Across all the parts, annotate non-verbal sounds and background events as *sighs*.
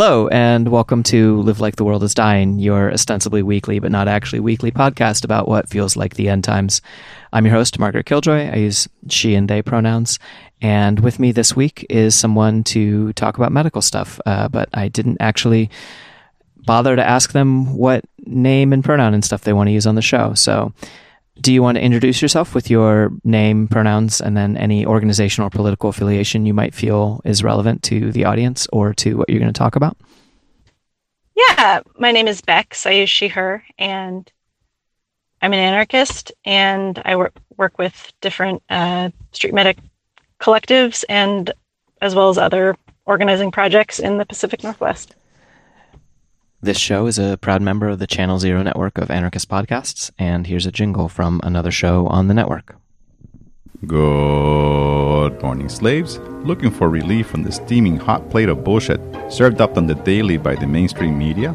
Hello, and welcome to Live Like the World is Dying, your ostensibly weekly but not actually weekly podcast about what feels like the end times. I'm your host, Margaret Killjoy. I use she and they pronouns. And with me this week is someone to talk about medical stuff, uh, but I didn't actually bother to ask them what name and pronoun and stuff they want to use on the show. So do you want to introduce yourself with your name, pronouns, and then any organizational or political affiliation you might feel is relevant to the audience or to what you're going to talk about? Yeah, my name is Bex. I use she, her, and I'm an anarchist, and I work work with different uh, street medic collectives and as well as other organizing projects in the Pacific Northwest. This show is a proud member of the Channel Zero network of anarchist podcasts, and here's a jingle from another show on the network. Good morning, slaves. Looking for relief from the steaming hot plate of bullshit served up on the daily by the mainstream media?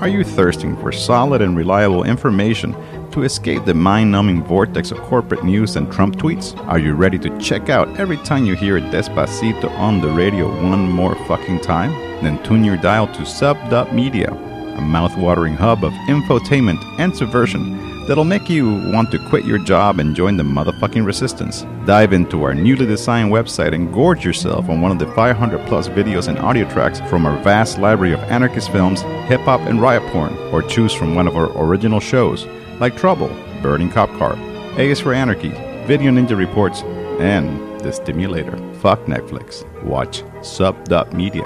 Are you thirsting for solid and reliable information to escape the mind numbing vortex of corporate news and Trump tweets? Are you ready to check out every time you hear Despacito on the radio one more fucking time? Then tune your dial to Sub.media, a mouth-watering hub of infotainment and subversion that'll make you want to quit your job and join the motherfucking resistance. Dive into our newly designed website and gorge yourself on one of the 500 plus videos and audio tracks from our vast library of anarchist films, hip hop, and riot porn, or choose from one of our original shows like Trouble, Burning Cop Car, A for Anarchy, Video Ninja Reports, and The Stimulator. Fuck Netflix. Watch Sub.media.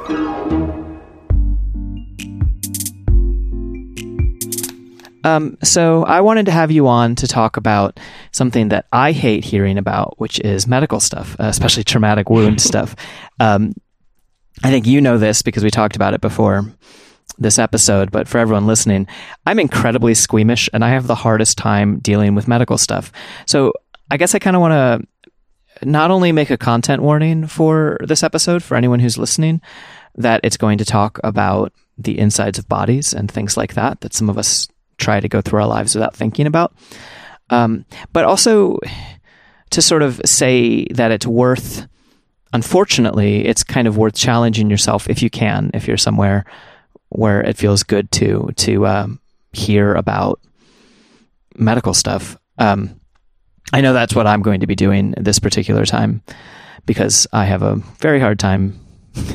Um, so I wanted to have you on to talk about something that I hate hearing about, which is medical stuff, uh, especially traumatic wound *laughs* stuff. Um, I think you know this because we talked about it before this episode, but for everyone listening, I'm incredibly squeamish and I have the hardest time dealing with medical stuff. So I guess I kind of want to not only make a content warning for this episode for anyone who's listening, that it's going to talk about the insides of bodies and things like that, that some of us try to go through our lives without thinking about. Um, but also to sort of say that it's worth, unfortunately, it's kind of worth challenging yourself if you can, if you're somewhere where it feels good to to um, hear about medical stuff. Um, I know that's what I'm going to be doing this particular time because I have a very hard time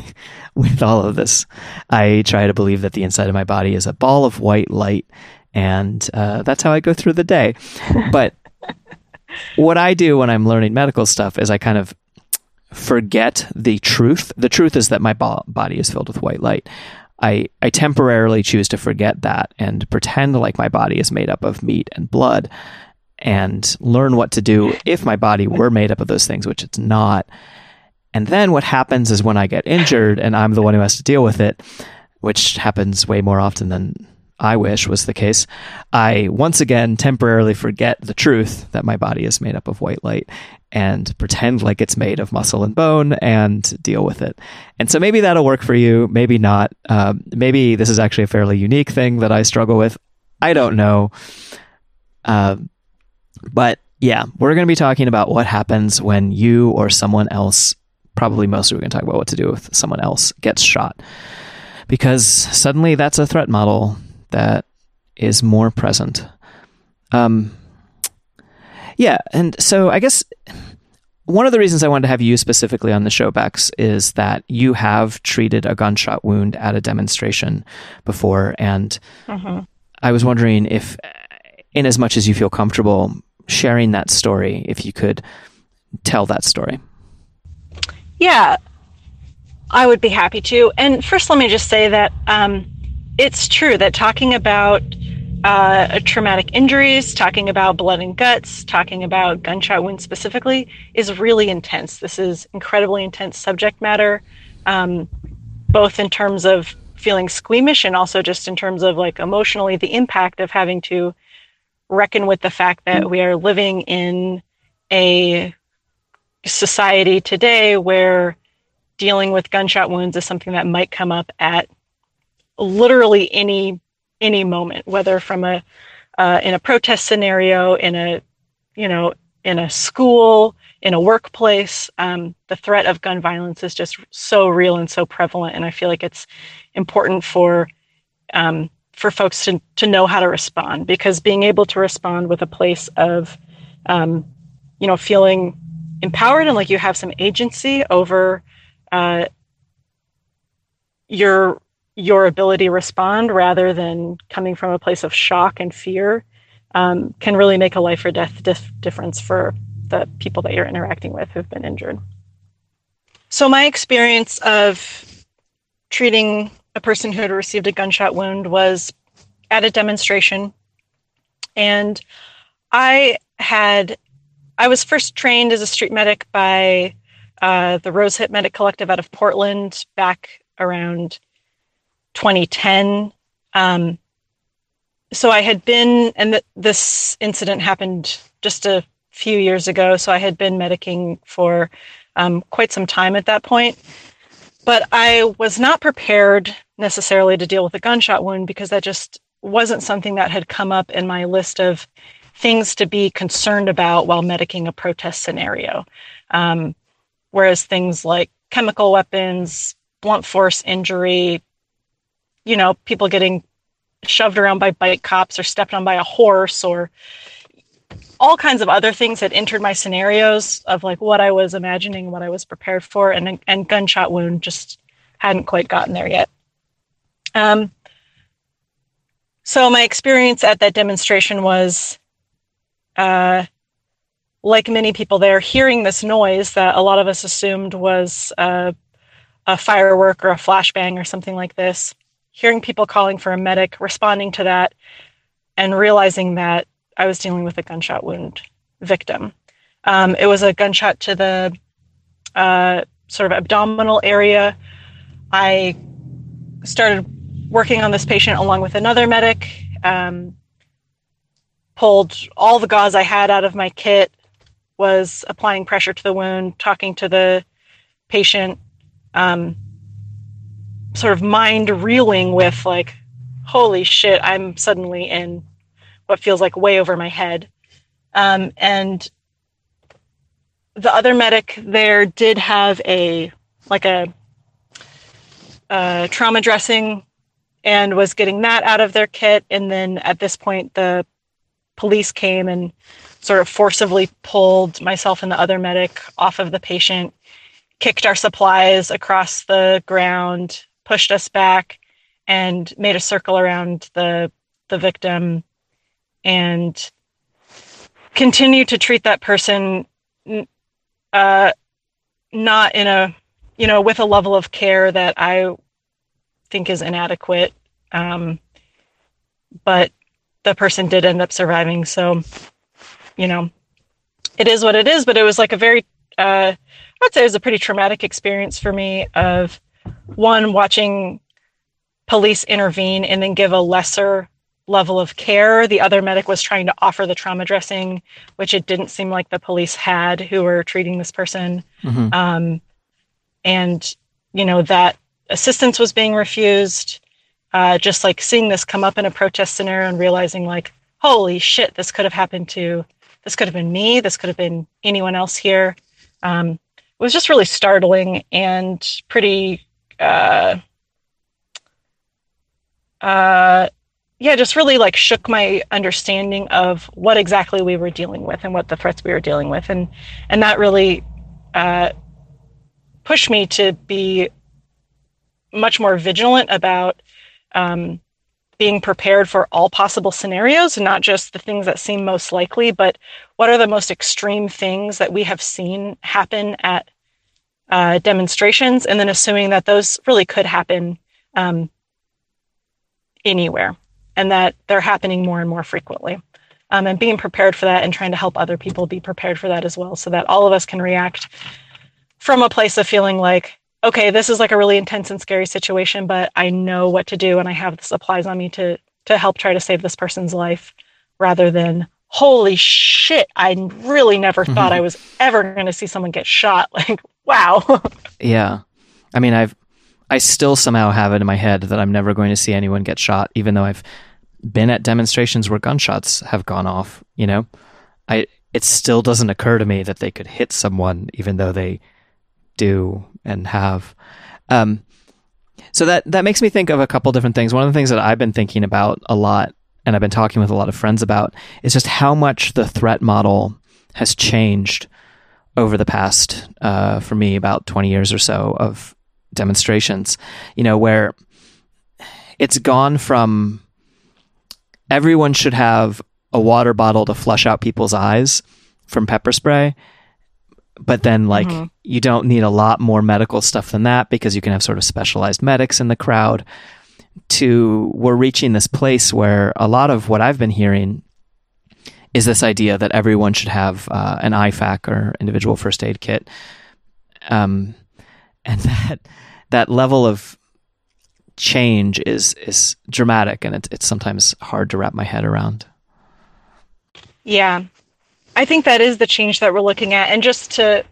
*laughs* with all of this. I try to believe that the inside of my body is a ball of white light and uh, that's how I go through the day. *laughs* But what I do when I'm learning medical stuff is I kind of forget the truth. The truth is that my bo- body is filled with white light. I, I temporarily choose to forget that and pretend like my body is made up of meat and blood and learn what to do if my body were made up of those things, which it's not. And then what happens is when I get injured and I'm the one who has to deal with it, which happens way more often than I wish was the case, I once again temporarily forget the truth that my body is made up of white light and pretend like it's made of muscle and bone and deal with it. And so maybe that'll work for you, maybe not. Um, maybe this is actually a fairly unique thing that I struggle with. I don't know. Uh, but yeah, we're going to be talking about what happens when you or someone else, probably mostly we're going to talk about what to do if someone else gets shot. Because suddenly that's a threat model that is more present. Um, yeah, and so I guess one of the reasons I wanted to have you specifically on the show, Bex, is that you have treated a gunshot wound at a demonstration before, and mm-hmm. I was wondering if, in as much as you feel comfortable sharing that story, if you could tell that story. Yeah, I would be happy to. And first, let me just say that um, it's true that talking about uh, traumatic injuries, talking about blood and guts, talking about gunshot wounds specifically is really intense. This is incredibly intense subject matter, um, both in terms of feeling squeamish and also just in terms of like emotionally the impact of having to reckon with the fact that we are living in a society today where dealing with gunshot wounds is something that might come up at literally any any moment, whether from a uh, in a protest scenario, in a you know in a school, in a workplace. Um, the threat of gun violence is just so real and so prevalent, and I feel like it's important for um, for folks to to know how to respond because being able to respond with a place of um, you know feeling empowered and like you have some agency over uh, your your ability to respond rather than coming from a place of shock and fear um, can really make a life or death dif- difference for the people that you're interacting with who've been injured. So, my experience of treating a person who had received a gunshot wound was at a demonstration. And I had, I was first trained as a street medic by uh, the Rosehip Medic Collective out of Portland back around 2010. Um, so I had been, and th- this incident happened just a few years ago. So I had been medicing for um, quite some time at that point. But I was not prepared necessarily to deal with a gunshot wound because that just wasn't something that had come up in my list of things to be concerned about while medicing a protest scenario. Um, whereas things like chemical weapons, blunt force injury, you know, people getting shoved around by bike cops or stepped on by a horse or all kinds of other things that entered my scenarios of like what I was imagining, what I was prepared for, and and gunshot wound just hadn't quite gotten there yet. Um, so my experience at that demonstration was, uh, like many people there, hearing this noise that a lot of us assumed was uh, a firework or a flashbang or something like this. Hearing people calling for a medic, responding to that, and realizing that I was dealing with a gunshot wound victim. Um, it was a gunshot to the uh, sort of abdominal area. I started working on this patient along with another medic. Um, pulled all the gauze I had out of my kit. Was applying pressure to the wound, talking to the patient, um, sort of mind reeling with like, "Holy shit! I'm suddenly in what feels like way over my head. Um, and the other medic there did have a like a, a trauma dressing and was getting that out of their kit. And then at this point, the police came and sort of forcibly pulled myself and the other medic off of the patient, kicked our supplies across the ground, pushed us back, and made a circle around the the victim and continue to treat that person uh, not in a you know with a level of care that I think is inadequate. Um, but the person did end up surviving, so you know it is what it is. But it was like a very uh, I'd say it was a pretty traumatic experience for me of one watching police intervene and then give a lesser level of care. The other medic was trying to offer the trauma dressing, which it didn't seem like the police had who were treating this person. Mm-hmm. Um, and, you know, that assistance was being refused. Uh, just like seeing this come up in a protest scenario and realizing, like, holy shit, this could have happened to, this could have been me, this could have been anyone else here. Um, it was just really startling and pretty. Uh, uh, yeah, just really like shook my understanding of what exactly we were dealing with and what the threats we were dealing with, and and that really uh, pushed me to be much more vigilant about um, being prepared for all possible scenarios, not just the things that seem most likely, but what are the most extreme things that we have seen happen at uh, demonstrations, and then assuming that those really could happen um, anywhere and that they're happening more and more frequently. Um, and being prepared for that and trying to help other people be prepared for that as well, so that all of us can react from a place of feeling like, okay, this is like a really intense and scary situation, but I know what to do and I have the supplies on me to to help try to save this person's life, rather than holy shit, I really never mm-hmm. thought I was ever going to see someone get shot. *laughs* Like, wow. *laughs* yeah, I mean, I've I still somehow have it in my head that I'm never going to see anyone get shot, even though I've been at demonstrations where gunshots have gone off. You know, I it still doesn't occur to me that they could hit someone, even though they do and have. Um, so that that makes me think of a couple different things. One of the things that I've been thinking about a lot, and I've been talking with a lot of friends about, is just how much the threat model has changed over the past, uh, for me, about twenty years or so of demonstrations. You know, where it's gone from everyone should have a water bottle to flush out people's eyes from pepper spray but then like mm-hmm. you don't need a lot more medical stuff than that because you can have sort of specialized medics in the crowd to we're reaching this place where a lot of what i've been hearing is this idea that everyone should have uh, an IFAK or individual first aid kit. Um, and *laughs* that that level of change is is dramatic and it's it's sometimes hard to wrap my head around. Yeah. I think that is the change that we're looking at. And just to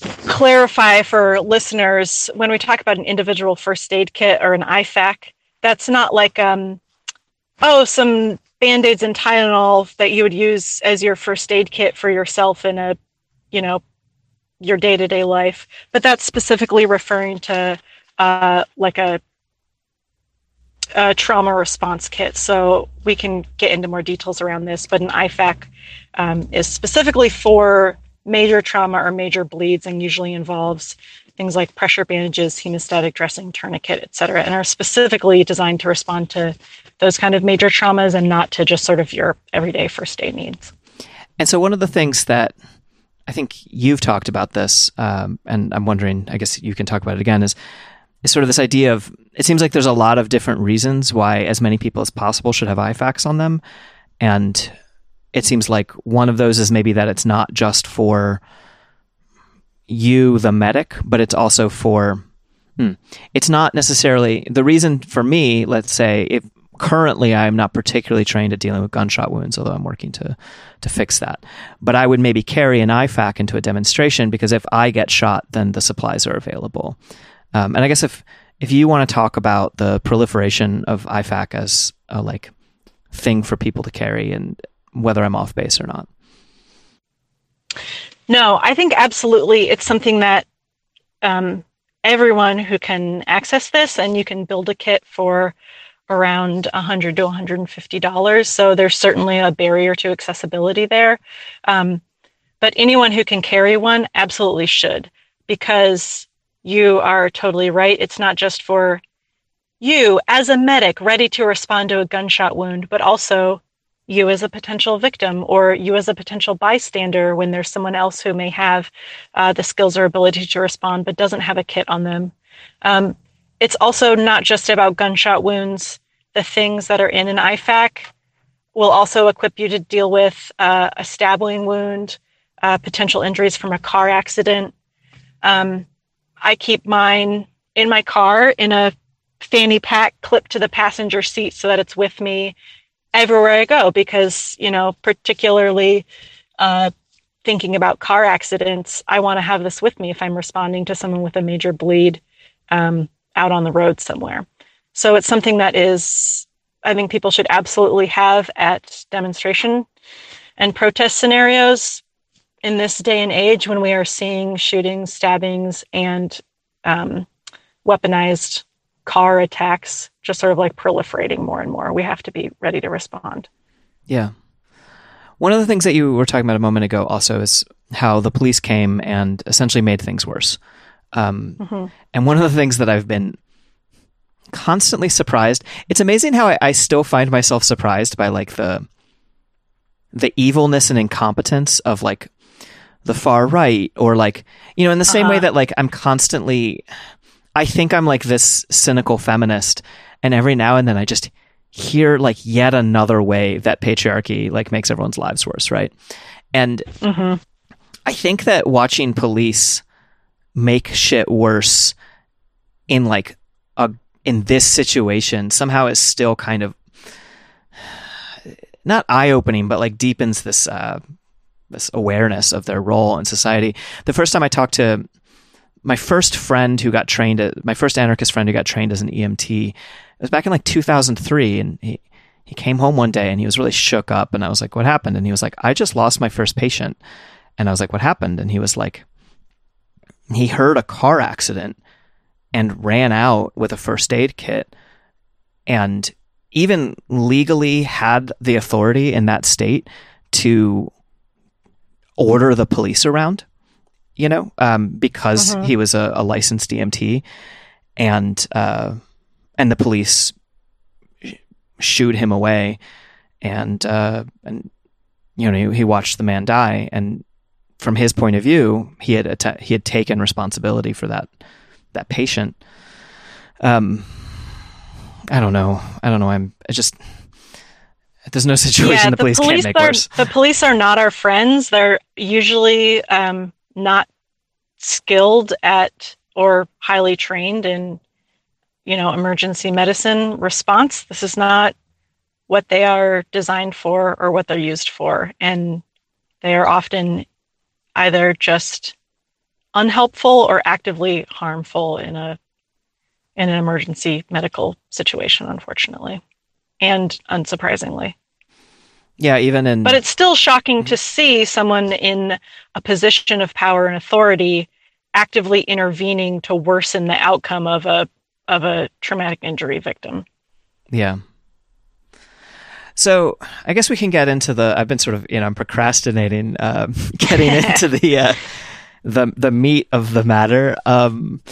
clarify for listeners, when we talk about an individual first aid kit or an IFAK, that's not like, um, oh, some band aids and Tylenol that you would use as your first aid kit for yourself in a, you know, your day to day life. But that's specifically referring to uh, like a a trauma response kit. So we can get into more details around this, but an IFAK um, is specifically for major trauma or major bleeds and usually involves things like pressure bandages, hemostatic dressing, tourniquet, et cetera, and are specifically designed to respond to those kind of major traumas and not to just sort of your everyday first aid needs. And so one of the things that I think you've talked about this, um, and I'm wondering, I guess you can talk about it again, is is sort of this idea of it seems like there's a lot of different reasons why as many people as possible should have IFAKs on them. And it seems like one of those is maybe that it's not just for you, the medic, but it's also for, hmm, it's not necessarily the reason for me, let's say, if currently I'm not particularly trained at dealing with gunshot wounds, although I'm working to, to fix that. But I would maybe carry an IFAK into a demonstration because if I get shot, then the supplies are available. Um, and I guess if if you want to talk about the proliferation of IFAK as a like thing for people to carry and whether I'm off base or not. No, I think absolutely it's something that um, everyone who can access this and you can build a kit for around 100 to 150 dollars so there's certainly a barrier to accessibility there um, but anyone who can carry one absolutely should because you are totally right. It's not just for you as a medic ready to respond to a gunshot wound, but also you as a potential victim or you as a potential bystander when there's someone else who may have uh, the skills or ability to respond but doesn't have a kit on them. Um, it's also not just about gunshot wounds. The things that are in an IFAK will also equip you to deal with uh, a stabbing wound, uh, potential injuries from a car accident. Um, I keep mine in my car in a fanny pack clipped to the passenger seat so that it's with me everywhere I go because, you know, particularly uh, thinking about car accidents, I want to have this with me if I'm responding to someone with a major bleed um, out on the road somewhere. So it's something that is, I think people should absolutely have at demonstration and protest scenarios in this day and age when we are seeing shootings, stabbings, and um, weaponized car attacks just sort of like proliferating more and more, we have to be ready to respond. Yeah. One of the things that you were talking about a moment ago also is how the police came and essentially made things worse. Um, mm-hmm. And one of the things that I've been constantly surprised, it's amazing how I, I still find myself surprised by like the the evilness and incompetence of like the far right or like you know in the same uh-huh. way that like i'm constantly i think i'm like this cynical feminist and every now and then i just hear like yet another way that patriarchy like makes everyone's lives worse right and mm-hmm. i think that watching police make shit worse in like a in this situation somehow is still kind of not eye opening but like deepens this uh this awareness of their role in society. The first time I talked to my first friend who got trained, my first anarchist friend who got trained as an EMT, it was back in like 2003, and he he came home one day and he was really shook up. And I was like, What happened? And he was like, I just lost my first patient. And I was like, What happened? And he was like, He heard a car accident and ran out with a first aid kit and even legally had the authority in that state to order the police around, you know, um, because Mhm. he was a, a licensed EMT, and uh, and the police sh- shooed him away, and uh, and you know he watched the man die, and from his point of view, he had atta- he had taken responsibility for that that patient. Um, I don't know. I don't know. I'm I just there's no *laughs* situation the police, can't make are worse. the police are not our friends. They're usually um, not skilled at or highly trained in, you know, emergency medicine response. This is not what they are designed for or what they're used for, and they are often either just unhelpful or actively harmful in a in an emergency medical situation, unfortunately, and unsurprisingly. Yeah, even in But it's still shocking to see someone in a position of power and authority actively intervening to worsen the outcome of a of a traumatic injury victim. Yeah. So I guess we can get into the. I've been sort of you know I'm procrastinating um, *laughs* getting *laughs* into the uh, the the meat of the matter. Um,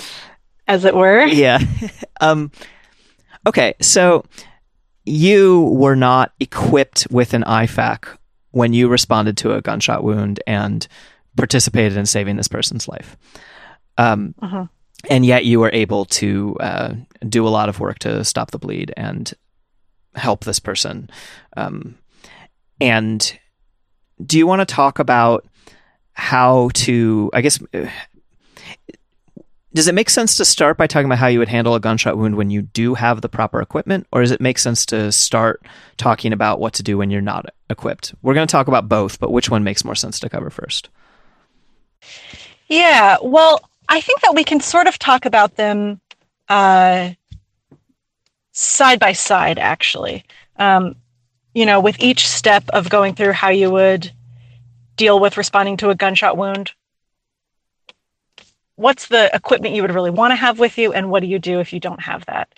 As it were. yeah. *laughs* um, okay, so you were not equipped with an IFAK when you responded to a gunshot wound and participated in saving this person's life. Um, Mhm. And yet you were able to uh, do a lot of work to stop the bleed and help this person. Um, and do you want to talk about how to, I guess, does it make sense to start by talking about how you would handle a gunshot wound when you do have the proper equipment or does it make sense to start talking about what to do when you're not equipped we're going to talk about both but which one makes more sense to cover first Yeah, well, I think that we can sort of talk about them uh, side by side, actually. Um, you know, with each step of going through how you would deal with responding to a gunshot wound. What's the equipment you would really want to have with you, and what do you do if you don't have that?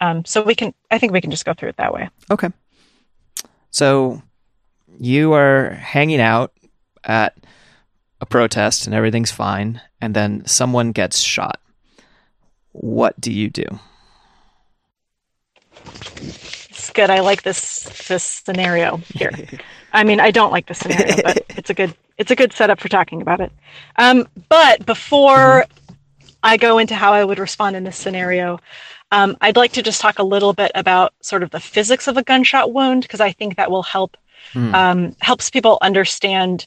Um, so we can, I think we can just go through it that way. okay so you are hanging out at a protest and everything's fine and then someone gets shot what do you do good. I like this this scenario here. I mean, I don't like this scenario, but *laughs* it's a good it's a good setup for talking about it. Um, but before I go into how I would respond in this scenario, um, I'd like to just talk a little bit about sort of the physics of a gunshot wound because I think that will help Hmm. um, helps people understand,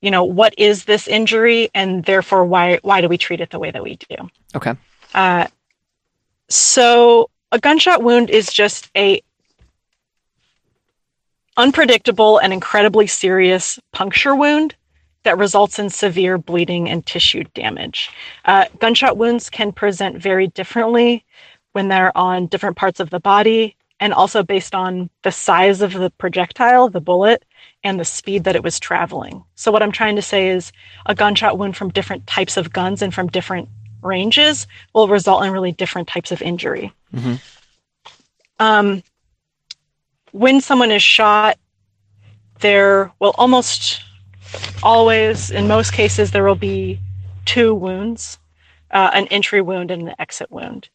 you know, what is this injury and therefore why why do we treat it the way that we do. okay Uh, so a gunshot wound is just a unpredictable and incredibly serious puncture wound that results in severe bleeding and tissue damage. Uh, gunshot wounds can present very differently when they're on different parts of the body and also based on the size of the projectile, the bullet, and the speed that it was traveling. So, what I'm trying to say is a gunshot wound from different types of guns and from different ranges will result in really different types of injury. Mhm. Um, when someone is shot, there will almost always, in most cases, there will be two wounds uh, an entry wound and an exit wound.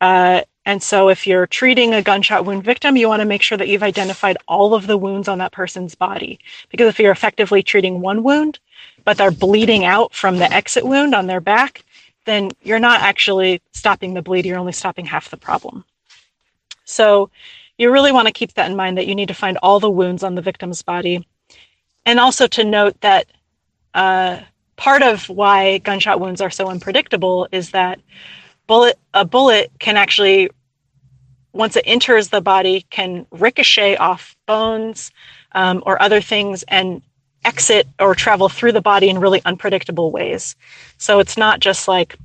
Uh, and so, if you're treating a gunshot wound victim, you want to make sure that you've identified all of the wounds on that person's body. Because if you're effectively treating one wound, but they're bleeding out from the exit wound on their back, then you're not actually stopping the bleed, you're only stopping half the problem. So you really want to keep that in mind that you need to find all the wounds on the victim's body. And also to note that uh, part of why gunshot wounds are so unpredictable is that bullet a bullet can actually once it enters the body can ricochet off bones um, or other things and exit or travel through the body in really unpredictable ways so it's not just like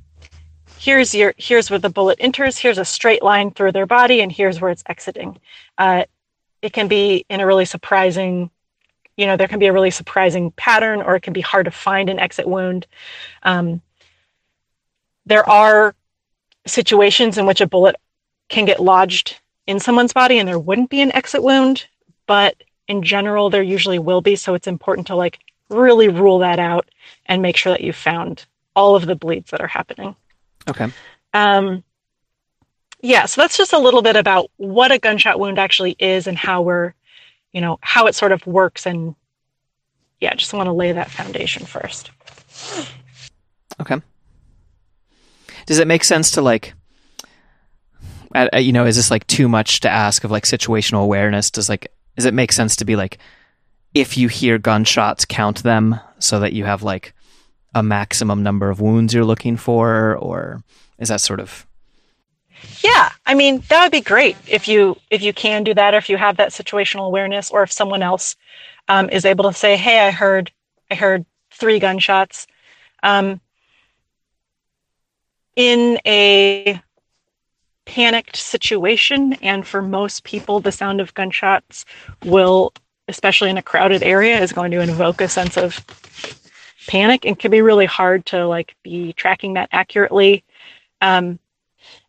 here's your here's where the bullet enters here's a straight line through their body and here's where it's exiting uh, it can be in a really surprising, you know, there can be a really surprising pattern, or it can be hard to find an exit wound. Um, there are situations in which a bullet can get lodged in someone's body and there wouldn't be an exit wound, but in general, there usually will be. So it's important to like really rule that out and make sure that you found all of the bleeds that are happening. Okay. Um, yeah, so that's just a little bit about what a gunshot wound actually is and how we're, you know, how it sort of works. And yeah, just want to lay that foundation first. Okay. Does it make sense to like, you know, is this like too much to ask of like situational awareness? Does like, does it make sense to be like, if you hear gunshots, count them so that you have like a maximum number of wounds you're looking for, or is that sort of? Yeah, I mean that would be great if you if you can do that, or if you have that situational awareness, or if someone else um, is able to say, "Hey, I heard I heard three gunshots." Um, in a panicked situation, and for most people, the sound of gunshots will, especially in a crowded area, is going to invoke a sense of panic and can be really hard to like be tracking that accurately. Um,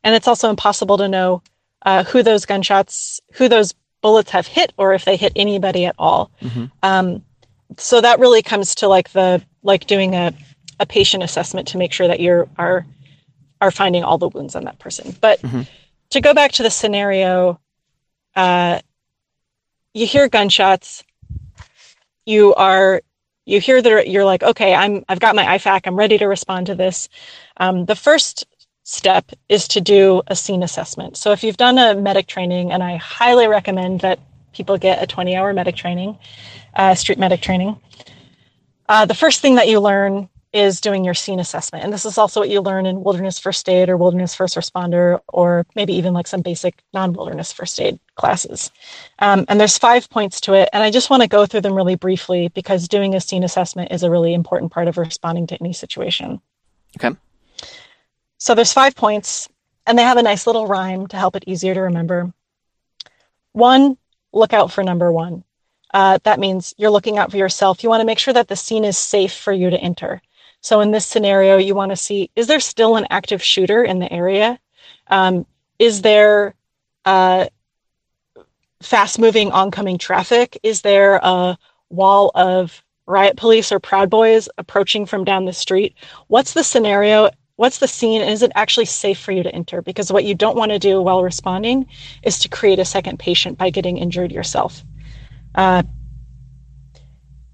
and it's also impossible to know uh, who those gunshots, who those bullets have hit, or if they hit anybody at all. Mm-hmm. Um, so that really comes to like the like doing a, a patient assessment to make sure that you are are finding all the wounds on that person. But mm-hmm. to go back to the scenario, uh, you hear gunshots, you are you hear that you're like, okay, I'm I've got my IFAK, I'm ready to respond to this. Um, the first step is to do a scene assessment. So if you've done a medic training, and I highly recommend that people get a 20 hour medic training, uh, street medic training. Uh, the first thing that you learn is doing your scene assessment. And this is also what you learn in wilderness first aid or wilderness first responder, or maybe even like some basic non wilderness first aid classes. Um, and there's five points to it. And I just want to go through them really briefly because doing a scene assessment is a really important part of responding to any situation. Okay. So there's five points, and they have a nice little rhyme to help it easier to remember. One, look out for number one. Uh, that means you're looking out for yourself. You want to make sure that the scene is safe for you to enter. So in this scenario, you want to see, is there still an active shooter in the area? Um, is there uh, fast moving oncoming traffic? Is there a wall of riot police or Proud Boys approaching from down the street? What's the scenario? What's the scene? Is it actually safe for you to enter? Because what you don't want to do while responding is to create a second patient by getting injured yourself. Uh,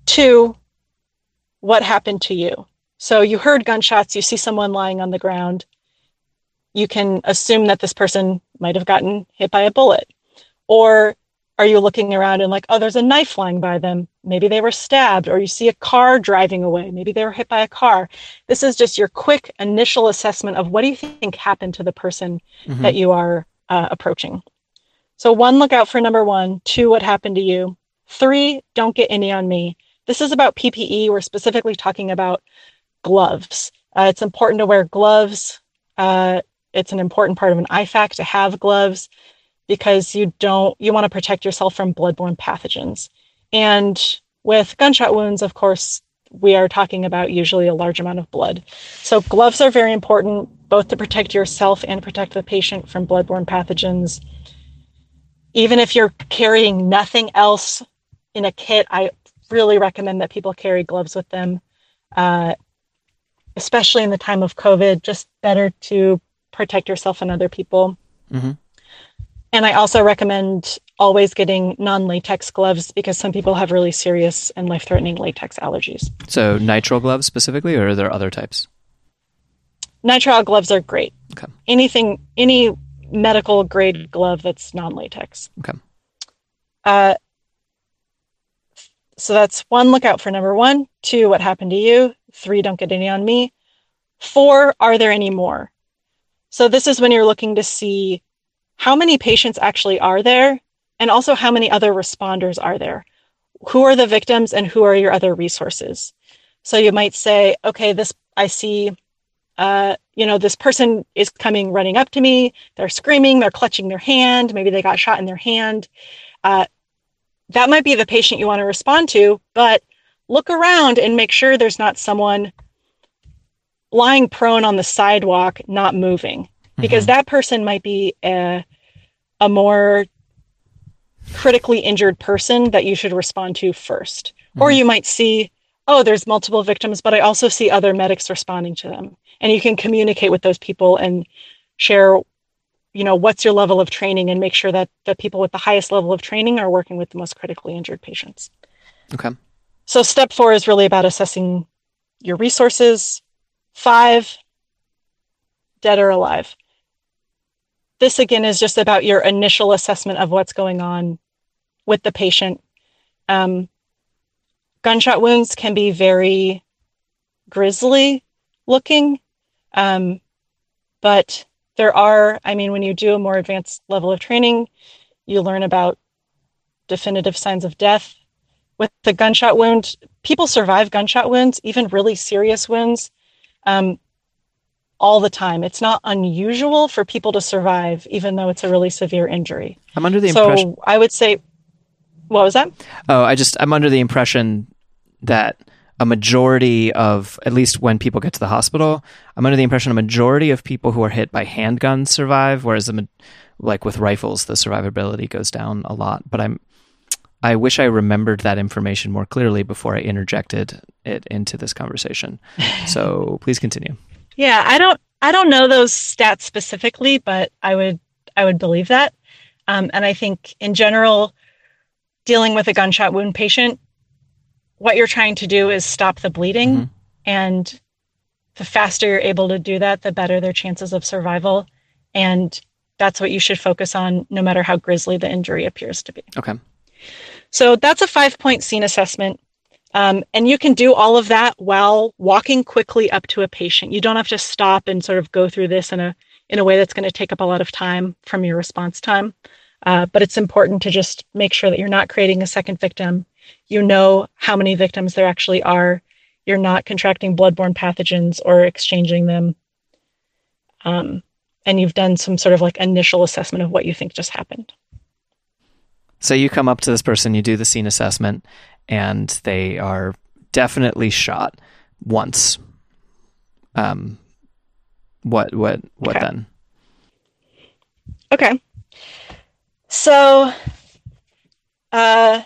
two, what happened to you? So you heard gunshots, you see someone lying on the ground. You can assume that this person might have gotten hit by a bullet. Or are you looking around and like, oh, there's a knife flying by them? Maybe they were stabbed, or you see a car driving away. Maybe they were hit by a car. This is just your quick initial assessment of what do you think happened to the person mm-hmm. that you are uh, approaching. So, one, look out for number one. Two, what happened to you. Three, don't get any on me. This is about PPE. We're specifically talking about gloves. Uh, it's important to wear gloves. Uh, it's an important part of an IFAK to have gloves because you don't you want to protect yourself from bloodborne pathogens. And with gunshot wounds, of course, we are talking about usually a large amount of blood. So gloves are very important both to protect yourself and protect the patient from bloodborne pathogens. Even if you're carrying nothing else in a kit, I really recommend that people carry gloves with them. Uh, especially in the time of COVID, just better to protect yourself and other people. Mm-hmm. And I also recommend always getting non latex gloves because some people have really serious and life threatening latex allergies. So, nitrile gloves specifically, or are there other types? Nitrile gloves are great. Okay. Anything, any medical grade glove that's non latex. Okay. Uh, so that's one, look out for number one. Two, what happened to you? Three, don't get any on me. Four, are there any more? So this is when you're looking to see how many patients actually are there and also how many other responders are there. Who are the victims and who are your other resources? So you might say, okay, this I see uh, you know, this person is coming running up to me. They're screaming, they're clutching their hand. Maybe they got shot in their hand. Uh, that might be the patient you want to respond to, but look around and make sure there's not someone lying prone on the sidewalk, not moving, because mm-hmm. that person might be a, a more critically injured person that you should respond to 1st Or mm-hmm. you might see, oh, there's multiple victims, but I also see other medics responding to them. And you can communicate with those people and share, you know, what's your level of training and make sure that the people with the highest level of training are working with the most critically injured patients. Okay. So step four is really about assessing your resources. Five, dead or alive. This again is just about your initial assessment of what's going on with the patient. Um, gunshot wounds can be very grisly looking, um, but there are, I mean, when you do a more advanced level of training, you learn about definitive signs of death. With the gunshot wound, people survive gunshot wounds, even really serious wounds, um, all the time. It's not unusual for people to survive, even though it's a really severe injury. I'm under the so impression. I would say, what was that? Oh, I just I'm under the impression that a majority of at least when people get to the hospital, I'm under the impression a majority of people who are hit by handguns survive, whereas a, like with rifles, the survivability goes down a lot. But I'm I wish I remembered that information more clearly before I interjected it into this conversation. So *laughs* please continue. Yeah, I don't I don't know those stats specifically, but I would I would believe that. Um, and I think in general, dealing with a gunshot wound patient, what you're trying to do is stop the bleeding, Mhm. and the faster you're able to do that, the better their chances of survival. And that's what you should focus on, no matter how grisly the injury appears to be. Okay. So that's a five point scene assessment. Um, and you can do all of that while walking quickly up to a patient. You don't have to stop and sort of go through this in a in a way that's going to take up a lot of time from your response time. Uh, but it's important to just make sure that you're not creating a second victim. You know how many victims there actually are. You're not contracting bloodborne pathogens or exchanging them. Um, and you've done some sort of like initial assessment of what you think just happened. So you come up to this person, you do the scene assessment, and they are definitely shot once. Um, what what what Okay. then? Okay. So, uh,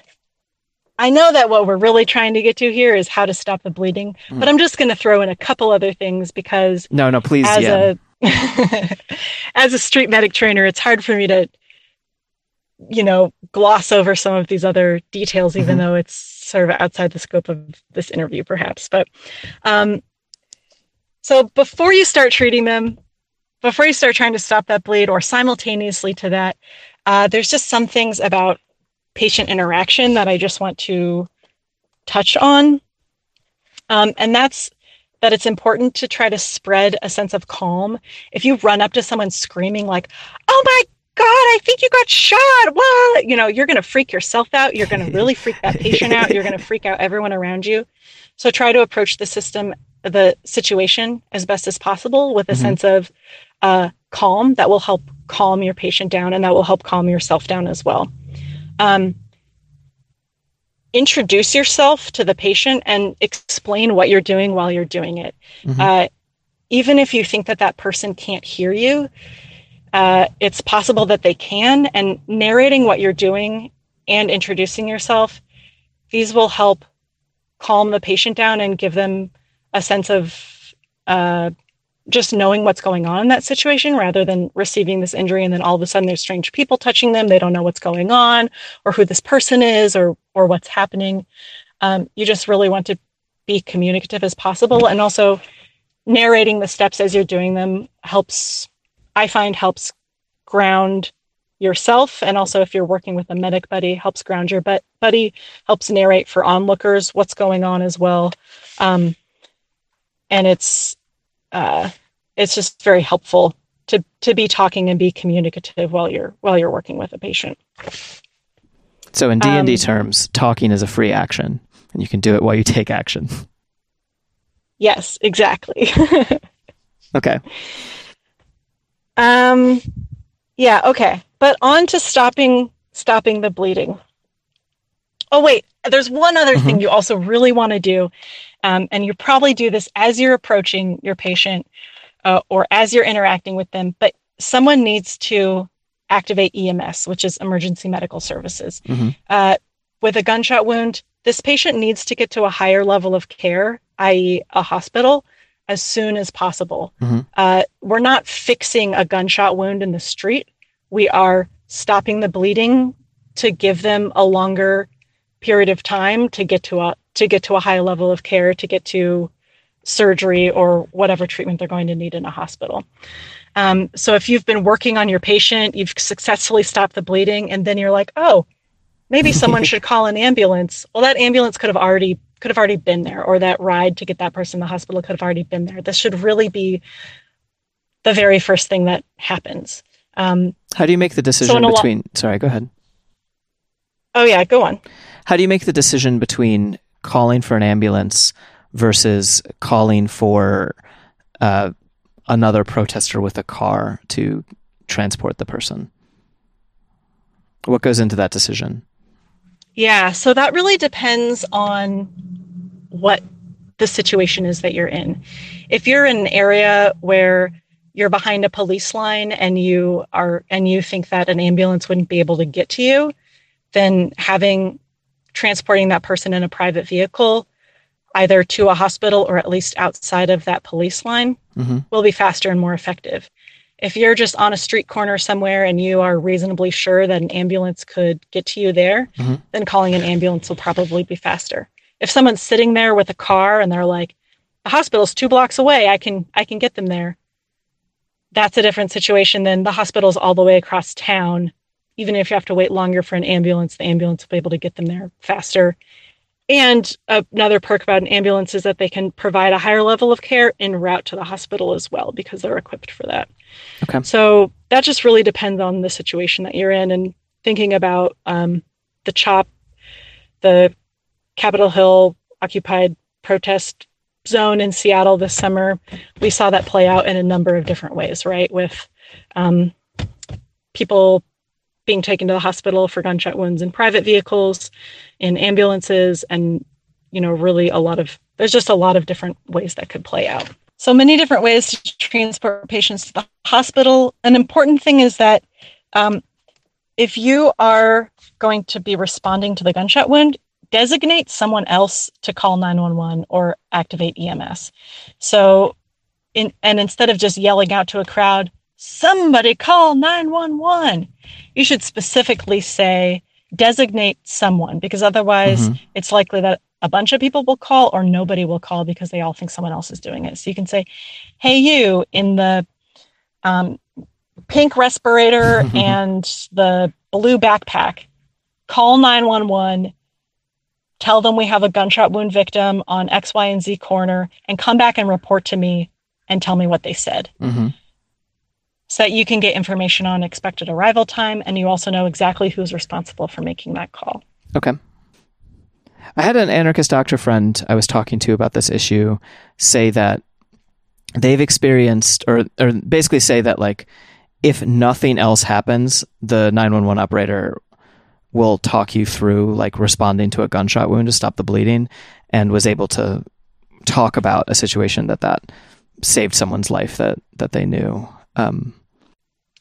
I know that what we're really trying to get to here is how to stop the bleeding, Mm. but I'm just going to throw in a couple other things because No, no, please, as yeah. a *laughs* as a street medic trainer, it's hard for me to, you know, gloss over some of these other details, even Mhm. though it's sort of outside the scope of this interview, perhaps. But um, so before you start treating them, before you start trying to stop that bleed, or simultaneously to that, uh, there's just some things about patient interaction that I just want to touch on, um, and that's that it's important to try to spread a sense of calm. If you run up to someone screaming like, "Oh my God, I think you got shot!" Well, you know, you're going to freak yourself out. You're going to really freak that patient out. You're going to freak out everyone around you. So try to approach the system, the situation, as best as possible with a Mhm. sense of uh, calm that will help calm your patient down, and that will help calm yourself down as well. Um, introduce yourself to the patient and explain what you're doing while you're doing it. Mhm. Uh, even if you think that that person can't hear you, uh, it's possible that they can. And narrating what you're doing and introducing yourself, these will help calm the patient down and give them a sense of uh, just knowing what's going on in that situation rather than receiving this injury and then all of a sudden there's strange people touching them they don't know what's going on or who this person is or or what's happening um, you just really want to be communicative as possible and also narrating the steps as you're doing them helps i find helps ground yourself and also if you're working with a medic buddy helps ground your but- buddy helps narrate for onlookers what's going on as well um, and it's uh, it's just very helpful to to be talking and be communicative while you're while you're working with a patient So in D and D um, terms, talking is a free action, and you can do it while you take action. yes exactly *laughs* Okay. Um yeah okay but on to stopping stopping the bleeding Oh, wait, there's one other thing you also really want to do. Um, and you probably do this as you're approaching your patient uh, or as you're interacting with them, but someone needs to activate EMS, which is emergency medical services. Mhm. Uh, with a gunshot wound, this patient needs to get to a higher level of care, i.e., a hospital, as soon as possible. Mhm. Uh, we're not fixing a gunshot wound in the street. We are stopping the bleeding to give them a longer period of time to get to a to get to a high level of care, to get to surgery or whatever treatment they're going to need in a hospital. Um, so if you've been working on your patient, you've successfully stopped the bleeding, and then you're like, oh, maybe someone *laughs* should call an ambulance. Well, that ambulance could have already could have already been there, or that ride to get that person to the hospital could have already been there. This should really be the very first thing that happens. Um, How do you make the decision in a lo- between? sorry, go ahead. oh yeah, go on. How do you make the decision between calling for an ambulance versus calling for uh, another protester with a car to transport the person? What goes into that decision? Yeah, so that really depends on what the situation is that you're in. If you're in an area where you're behind a police line and you are and you think that an ambulance wouldn't be able to get to you, then having transporting that person in a private vehicle either to a hospital or at least outside of that police line hmm will be faster and more effective. If you're just on a street corner somewhere and you are reasonably sure that an ambulance could get to you there, Mhm. then calling an ambulance will probably be faster. If someone's sitting there with a car and they're like, "The hospital's 2 blocks away, I can I can get them there." That's a different situation than the hospital's all the way across town. Even if you have to wait longer for an ambulance, the ambulance will be able to get them there faster. And another perk about an ambulance is that they can provide a higher level of care en route to the hospital as well because they're equipped for that. Okay. So that just really depends on the situation that you're in and thinking about um, the CHOP, the Capitol Hill occupied protest zone in Seattle this summer. We saw that play out in a number of different ways, right? With um, people being taken to the hospital for gunshot wounds in private vehicles, in ambulances, and you know, really a lot of there's just a lot of different ways that could play out. So many different ways to transport patients to the hospital. An important thing is that um, if you are going to be responding to the gunshot wound, designate someone else to call 911 or activate EMS. So, in, and instead of just yelling out to a crowd, somebody call 911, you should specifically say, designate someone, because otherwise Mhm. it's likely that a bunch of people will call or nobody will call because they all think someone else is doing it. So you can say, hey, you in the um, pink respirator *laughs* and the blue backpack, call 911, tell them we have a gunshot wound victim on X, Y, and Z corner, and come back and report to me and tell me what they said hmm so that you can get information on expected arrival time and you also know exactly who's responsible for making that call. Okay. I had an anarchist doctor friend I was talking to about this issue say that they've experienced, or, or basically say that, like, if nothing else happens, the 911 operator will talk you through, like, responding to a gunshot wound to stop the bleeding and was able to talk about a situation that that saved someone's life that, that they knew. Um,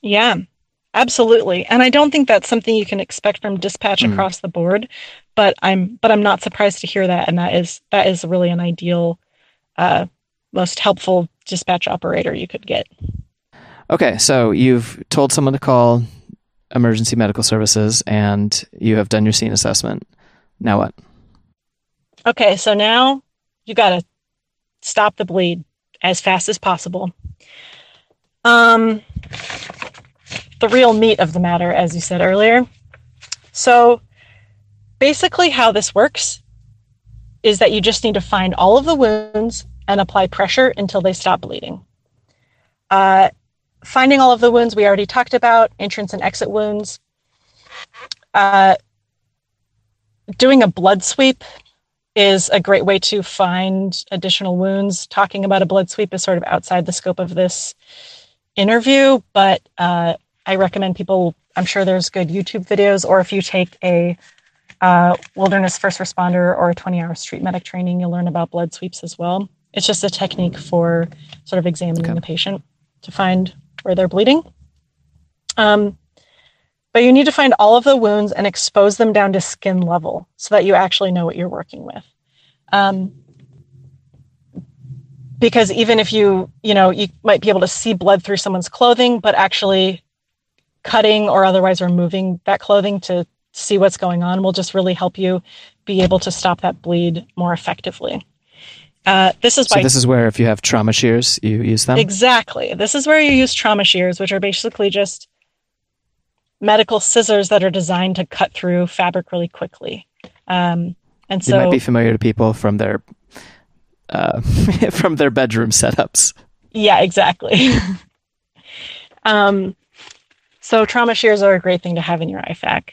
Yeah, absolutely. And I don't think that's something you can expect from dispatch Mm. across the board, but I'm but I'm not surprised to hear that and that is that is really an ideal uh most helpful dispatch operator you could get. Okay, so you've told someone to call emergency medical services and you have done your scene assessment. Now what? Okay, so now you got to stop the bleed as fast as possible. Um, the real meat of the matter, as you said earlier. So, basically, how this works is that you just need to find all of the wounds and apply pressure until they stop bleeding. Uh, finding all of the wounds we already talked about, entrance and exit wounds. Uh, doing a blood sweep is a great way to find additional wounds. Talking about a blood sweep is sort of outside the scope of this interview, but uh, I recommend people. I'm sure there's good YouTube videos, or if you take a uh, wilderness first responder or a 20 hour street medic training, you'll learn about blood sweeps as well. It's just a technique for sort of examining Okay. the patient to find where they're bleeding. Um, but you need to find all of the wounds and expose them down to skin level so that you actually know what you're working with. Um, because even if you, you know, you might be able to see blood through someone's clothing, but actually cutting or otherwise removing that clothing to see what's going on will just really help you be able to stop that bleed more effectively. Uh, this is So this is where if you have trauma shears, you use them. Exactly. This is where you use trauma shears, which are basically just medical scissors that are designed to cut through fabric really quickly. Um, and They so, might be familiar to people from their uh, *laughs* from their bedroom setups. yeah, exactly. *laughs* um, so trauma shears are a great thing to have in your IFAK.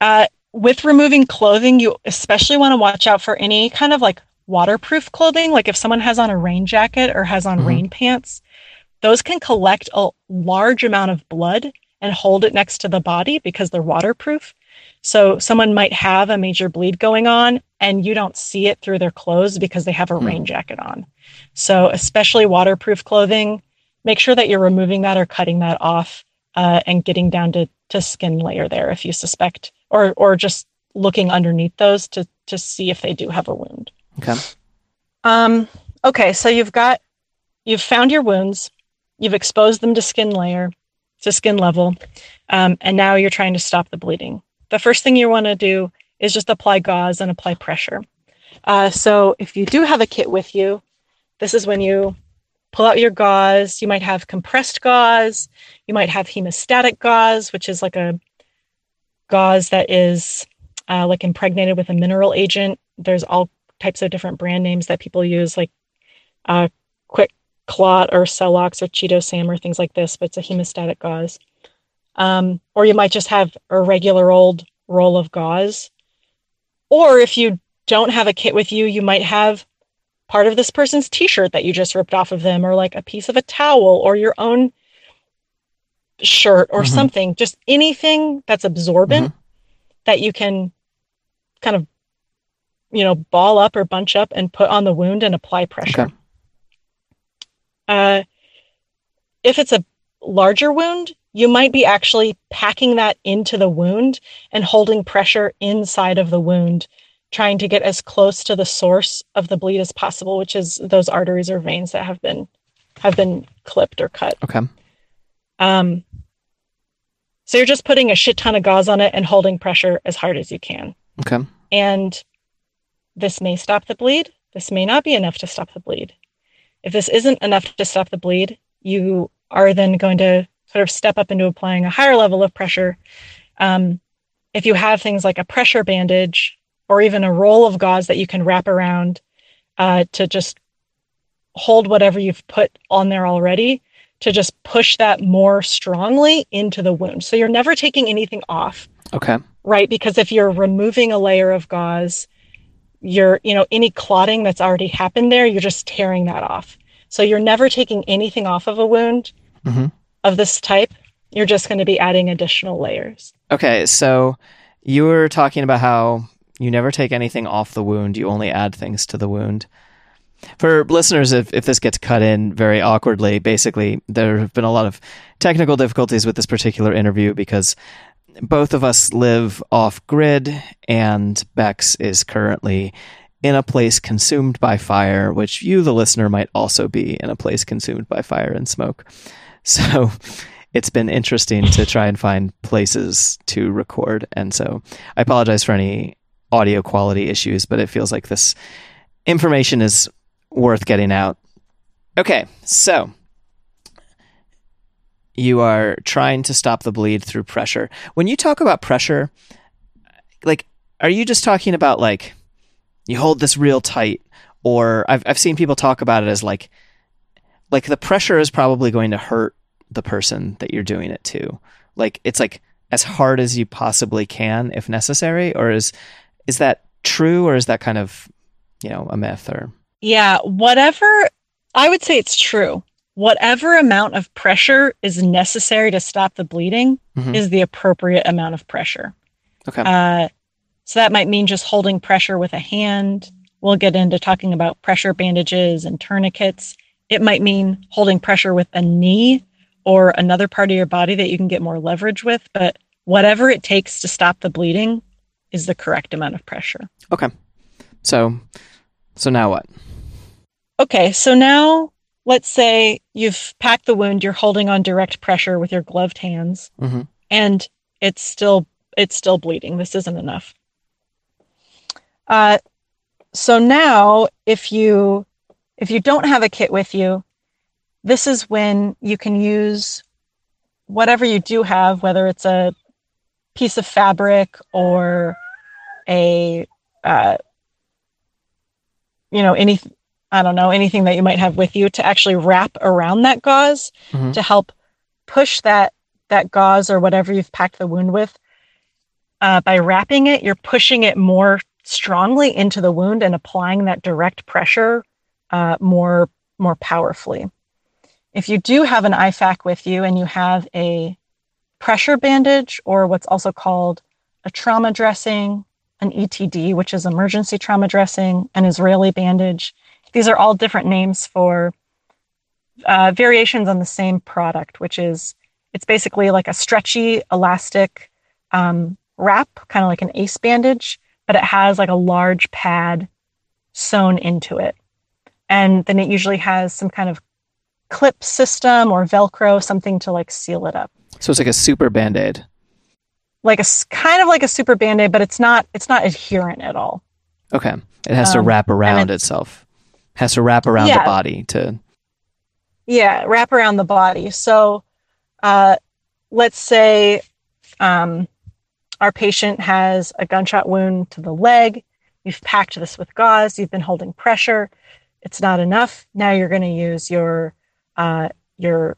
Uh, with removing clothing, you especially want to watch out for any kind of like waterproof clothing. Like if someone has on a rain jacket or has on Mhm. rain pants, those can collect a large amount of blood and hold it next to the body because they're waterproof. So someone might have a major bleed going on and you don't see it through their clothes because they have a Hmm. rain jacket on. So especially waterproof clothing, make sure that you're removing that or cutting that off uh, and getting down to, to skin layer there if you suspect or or just looking underneath those to to see if they do have a wound. Okay. Um, okay, so you've got you've found your wounds, you've exposed them to skin layer, to skin level, um, and now you're trying to stop the bleeding. The first thing you want to do is just apply gauze and apply pressure. Uh, so if you do have a kit with you, this is when you pull out your gauze. You might have compressed gauze. You might have hemostatic gauze, which is like a gauze that is uh, like impregnated with a mineral agent. There's all types of different brand names that people use, like uh, Quick Clot or Celox or ChitoSAM or things like this, but it's a hemostatic gauze. Um, or you might just have a regular old roll of gauze. Or if you don't have a kit with you, you might have part of this person's t-shirt that you just ripped off of them or like a piece of a towel or your own shirt or Mhm. something just anything that's absorbent that you can kind of you know ball up or bunch up and put on the wound and apply pressure Okay. uh, if it's a larger wound you might be actually packing that into the wound and holding pressure inside of the wound trying to get as close to the source of the bleed as possible which is those arteries or veins that have been have been clipped or cut Okay. um, so you're just putting a shit ton of gauze on it and holding pressure as hard as you can. Okay. And this may stop the bleed. This may not be enough to stop the bleed. If this isn't enough to stop the bleed, you are then going to sort of step up into applying a higher level of pressure. Um, if you have things like a pressure bandage or even a roll of gauze that you can wrap around uh, to just hold whatever you've put on there already, to just push that more strongly into the wound. So you're never taking anything off Okay. right? Because if you're removing a layer of gauze, you're, you know, any clotting that's already happened there, you're just tearing that off. So you're never taking anything off of a wound Mhm. of this type. You're just going to be adding additional layers. Okay. So you were talking about how you never take anything off the wound. You only add things to the wound. For listeners, if, if this gets cut in very awkwardly, basically, there have been a lot of technical difficulties with this particular interview because both of us live off grid, and Bex is currently in a place consumed by fire, which you, the listener, might also be in a place consumed by fire and smoke. *laughs* So it's been interesting to try and find places to record. And so I apologize for any audio quality issues, but it feels like this information is worth getting out. Okay, so you are trying to stop the bleed through pressure. When you talk about pressure, like, are you just talking about like you hold this real tight, or I've I've seen people talk about it as like like the pressure is probably going to hurt the person that you're doing it to. Like it's like as hard as you possibly can if necessary, or is is that true, or is that kind of you know a myth or Yeah, whatever, I would say it's true. Whatever amount of pressure is necessary to stop the bleeding Mhm. is the appropriate amount of pressure. okay Uh, So that might mean just holding pressure with a hand. We'll get into talking about pressure bandages and tourniquets. It might mean holding pressure with a knee or another part of your body that you can get more leverage with. But whatever it takes to stop the bleeding is the correct amount of pressure. Okay. So, so now what? Okay. So now let's say you've packed the wound, you're holding on direct pressure with your gloved hands, hmm and it's still it's still bleeding. This isn't enough. Uh, so now, if you if you don't have a kit with you, this is when you can use whatever you do have, whether it's a piece of fabric or a uh, you know any I don't know anything that you might have with you to actually wrap around that gauze Mhm. to help push that that gauze or whatever you've packed the wound with. Uh, by wrapping it, you're pushing it more strongly into the wound and applying that direct pressure uh, more more powerfully. If you do have an IFAK with you and you have a pressure bandage or what's also called a trauma dressing, an ETD, which is emergency trauma dressing, an Israeli bandage, these are all different names for uh, variations on the same product, which is it's basically like a stretchy, elastic um, wrap, kind of like an ace bandage, but it has like a large pad sewn into it. And then it usually has some kind of clip system or Velcro, something to like seal it up. So it's like a super band aid. Like a kind of like a super band-aid, but it's not it's not adherent at all. Okay. It has to Um, wrap around itself. Has to wrap around the body to. Yeah, wrap around the body. So uh, let's say um, our patient has a gunshot wound to the leg. You've packed this with gauze. You've been holding pressure. It's not enough. Now you're going to use your uh, your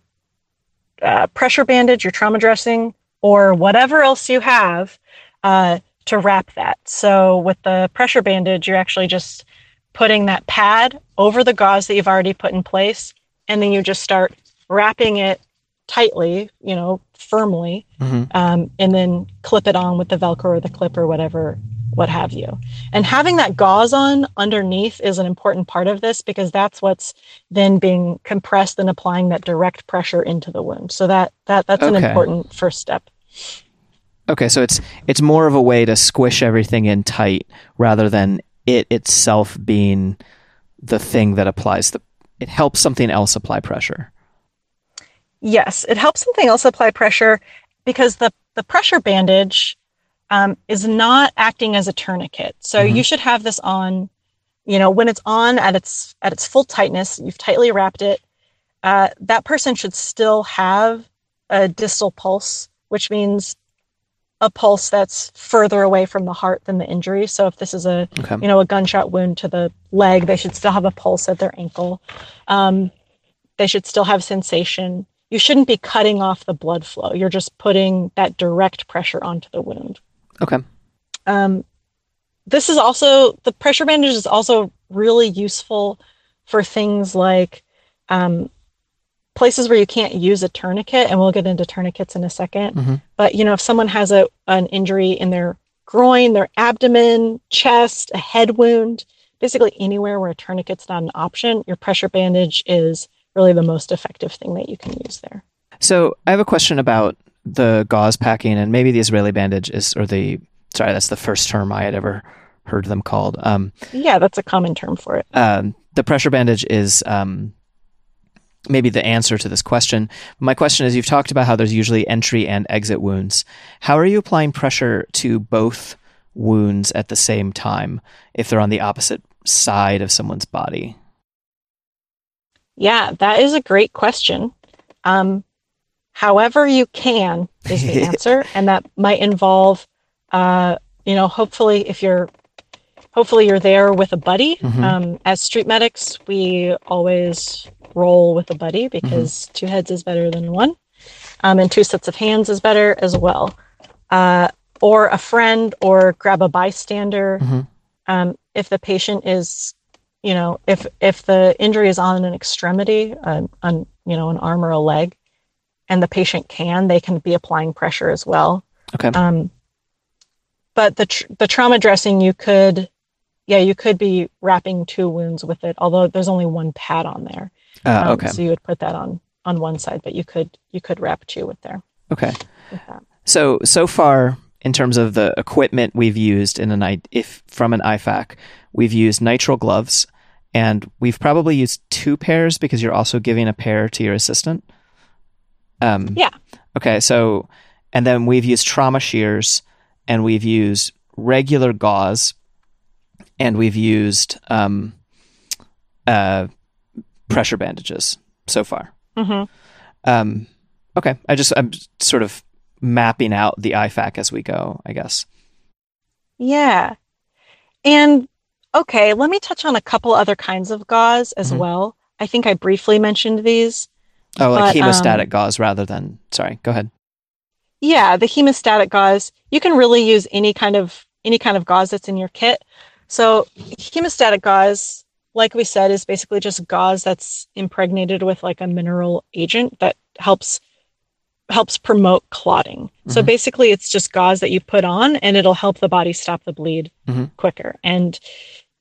uh, pressure bandage, your trauma dressing, or whatever else you have uh, to wrap that. So with the pressure bandage, you're actually just putting that pad over the gauze that you've already put in place, and then you just start wrapping it tightly, you know, firmly, Mhm. um, and then clip it on with the Velcro or the clip or whatever, what have you. And having that gauze on underneath is an important part of this because that's what's then being compressed and applying that direct pressure into the wound. So that that that's an important first step. Okay, so it's it's more of a way to squish everything in tight rather than it itself being the thing that applies the. It helps something else apply pressure. Yes, it helps something else apply pressure because the, the pressure bandage um, is not acting as a tourniquet. So Mhm. you should have this on, you know, when it's on at its at its full tightness, you've tightly wrapped it. Uh, that person should still have a distal pulse, which means a pulse that's further away from the heart than the injury. So if this is a Okay. you know, a gunshot wound to the leg, they should still have a pulse at their ankle. Um, they should still have sensation. You shouldn't be cutting off the blood flow. You're just putting that direct pressure onto the wound. Okay. Um, this is also the pressure bandage is also really useful for things like um, places where you can't use a tourniquet, and we'll get into tourniquets in a 2nd Mhm. But you know, if someone has a an injury in their groin, their abdomen, chest, a head wound, basically anywhere where a tourniquet's not an option, your pressure bandage is really the most effective thing that you can use there. So I have a question about the gauze packing and maybe the Israeli bandage is, or the sorry, that's the first term I had ever heard them called. Um, Yeah, that's a common term for it. um, the pressure bandage is um, maybe the answer to this question. My question is: You've talked about how there's usually entry and exit wounds. How are you applying pressure to both wounds at the same time if they're on the opposite side of someone's body? Yeah, that is a great question. Um, however you can is the *laughs* answer, and that might involve, uh, you know, hopefully if you're, hopefully you're there with a buddy. Mhm. Um, as street medics, we always roll with a buddy because two heads is better than one, um, and two sets of hands is better as well. Uh, or a friend, or grab a bystander. Mhm. Um, if the patient is you know if if the injury is on an extremity an, on you know an arm or a leg and the patient can they can be applying pressure as well Okay. um, but the tr- the trauma dressing you could, yeah, you could be wrapping two wounds with it. Although there's only one pad on there, Uh, Um, okay. So you would put that on on one side, but you could you could wrap two with there. Okay. With. So so far, in terms of the equipment we've used in an if from an IFAK, we've used nitrile gloves, and we've probably used two pairs because you're also giving a pair to your assistant. Um, Yeah. Okay. So, and then we've used trauma shears, and we've used regular gauze, and we've used um, uh, pressure bandages so far. hmm Um, okay, I just I'm sort of mapping out the IFAK as we go. I guess. Yeah. And okay, let me touch on a couple other kinds of gauze as Mhm. well. I think I briefly mentioned these. Oh, like But, hemostatic um, gauze rather than. Sorry, go ahead. Yeah, the hemostatic gauze, you can really use any kind of any kind of gauze that's in your kit. So, hemostatic gauze, like we said, is basically just gauze that's impregnated with like a mineral agent that helps helps promote clotting. So Mhm. basically it's just gauze that you put on and it'll help the body stop the bleed Mhm. quicker. And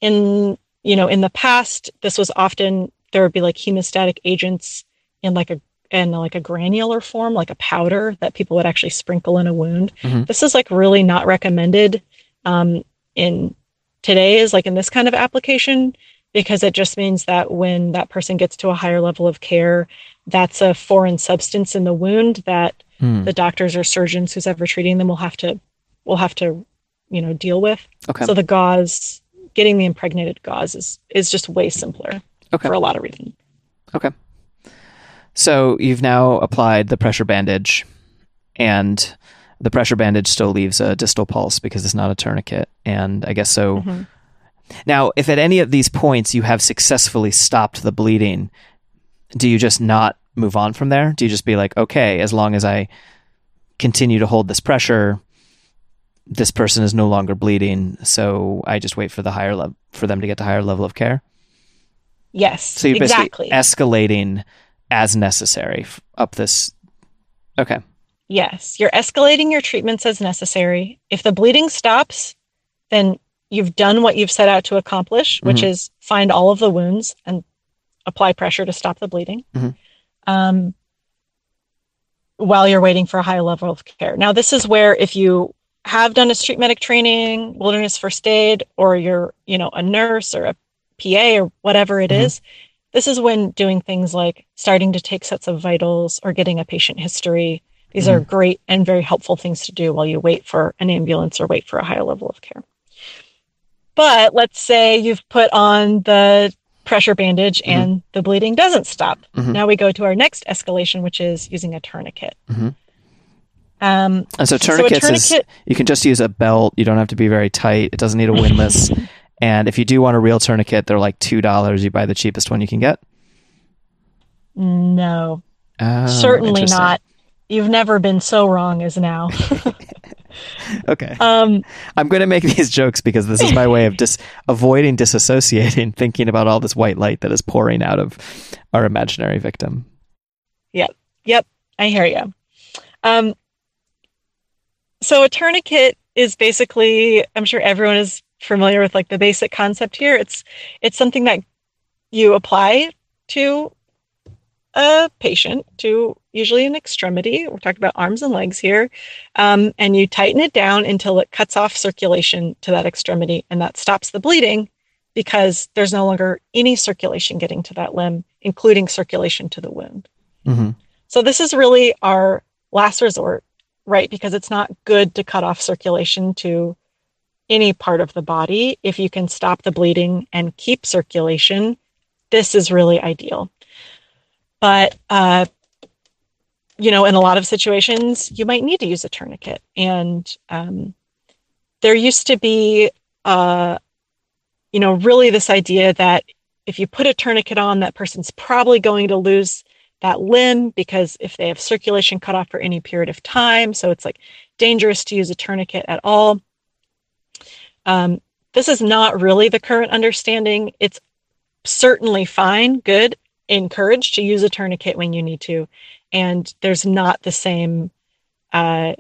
in you know, in the past this was often there would be like hemostatic agents in like a in like a granular form, like a powder that people would actually sprinkle in a wound. Mhm. This is like really not recommended um, in today's like in this kind of application because it just means that when that person gets to a higher level of care, that's a foreign substance in the wound that Hmm. the doctors or surgeons who's ever treating them will have to will have to you know deal with. Okay. So the gauze, getting the impregnated gauze is is just way simpler Okay. for a lot of reasons. Okay. So you've now applied the pressure bandage, and the pressure bandage still leaves a distal pulse because it's not a tourniquet. And I guess so. Mhm. Now, if at any of these points you have successfully stopped the bleeding, do you just not move on from there? Do you just be like, okay, as long as I continue to hold this pressure, this person is no longer bleeding, so I just wait for the higher level for them to get to higher level of care? Yes, So you're exactly. basically escalating as necessary up this. Okay. Yes, you're escalating your treatments as necessary. If the bleeding stops, then you've done what you've set out to accomplish, which Mhm. is find all of the wounds and apply pressure to stop the bleeding. Mhm. Um, while you're waiting for a high level of care. Now, this is where if you have done a street medic training, wilderness first aid, or you're, you know, a nurse or a PA or whatever it Mhm. is, this is when doing things like starting to take sets of vitals or getting a patient history. These are great and very helpful things to do while you wait for an ambulance or wait for a higher level of care. But let's say you've put on the pressure bandage and the bleeding doesn't stop. Mhm. Now we go to our next escalation, which is using a tourniquet. Mhm. Um, And so So tourniquets is tourniquet- you can just use a belt. You don't have to be very tight. It doesn't need a windlass. *laughs* and if you do want a real tourniquet, they're like two dollars. You buy the cheapest one you can get. no, Oh, certainly not. You've never been so wrong as now. *laughs* *laughs* *laughs* Okay, um, I'm going to make these jokes because this is my way of dis- *laughs* avoiding disassociating, thinking about all this white light that is pouring out of our imaginary victim. Yep. Yep, I hear you. Um, so a tourniquet is basically, I'm sure everyone is familiar with like the basic concept here. It's it's something that you apply to a patient, to usually an extremity. We're talking about arms and legs here, um, and you tighten it down until it cuts off circulation to that extremity, and that stops the bleeding because there's no longer any circulation getting to that limb, including circulation to the wound. hmm So this is really our last resort, right? Because it's not good to cut off circulation to any part of the body. If you can stop the bleeding and keep circulation, this is really ideal. But, uh, you know, in a lot of situations, you might need to use a tourniquet. And um, there used to be, uh, you know, really this idea that if you put a tourniquet on, that person's probably going to lose that limb because if they have circulation cut off for any period of time, so it's like dangerous to use a tourniquet at all. Um, this is not really the current understanding. It's certainly fine, good, encouraged to use a tourniquet when you need to, and there's not the same, uh,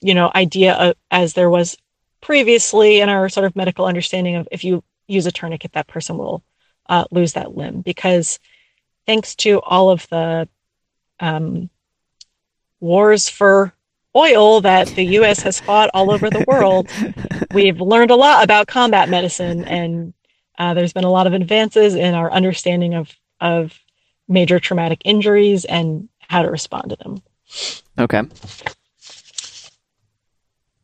you know, idea of, as there was previously in our sort of medical understanding of if you use a tourniquet, that person will uh, lose that limb because thanks to all of the um, wars for oil that the U.S. has fought all over the world, *laughs* we've learned a lot about combat medicine, and uh, there's been a lot of advances in our understanding of of major traumatic injuries and how to respond to them. Okay.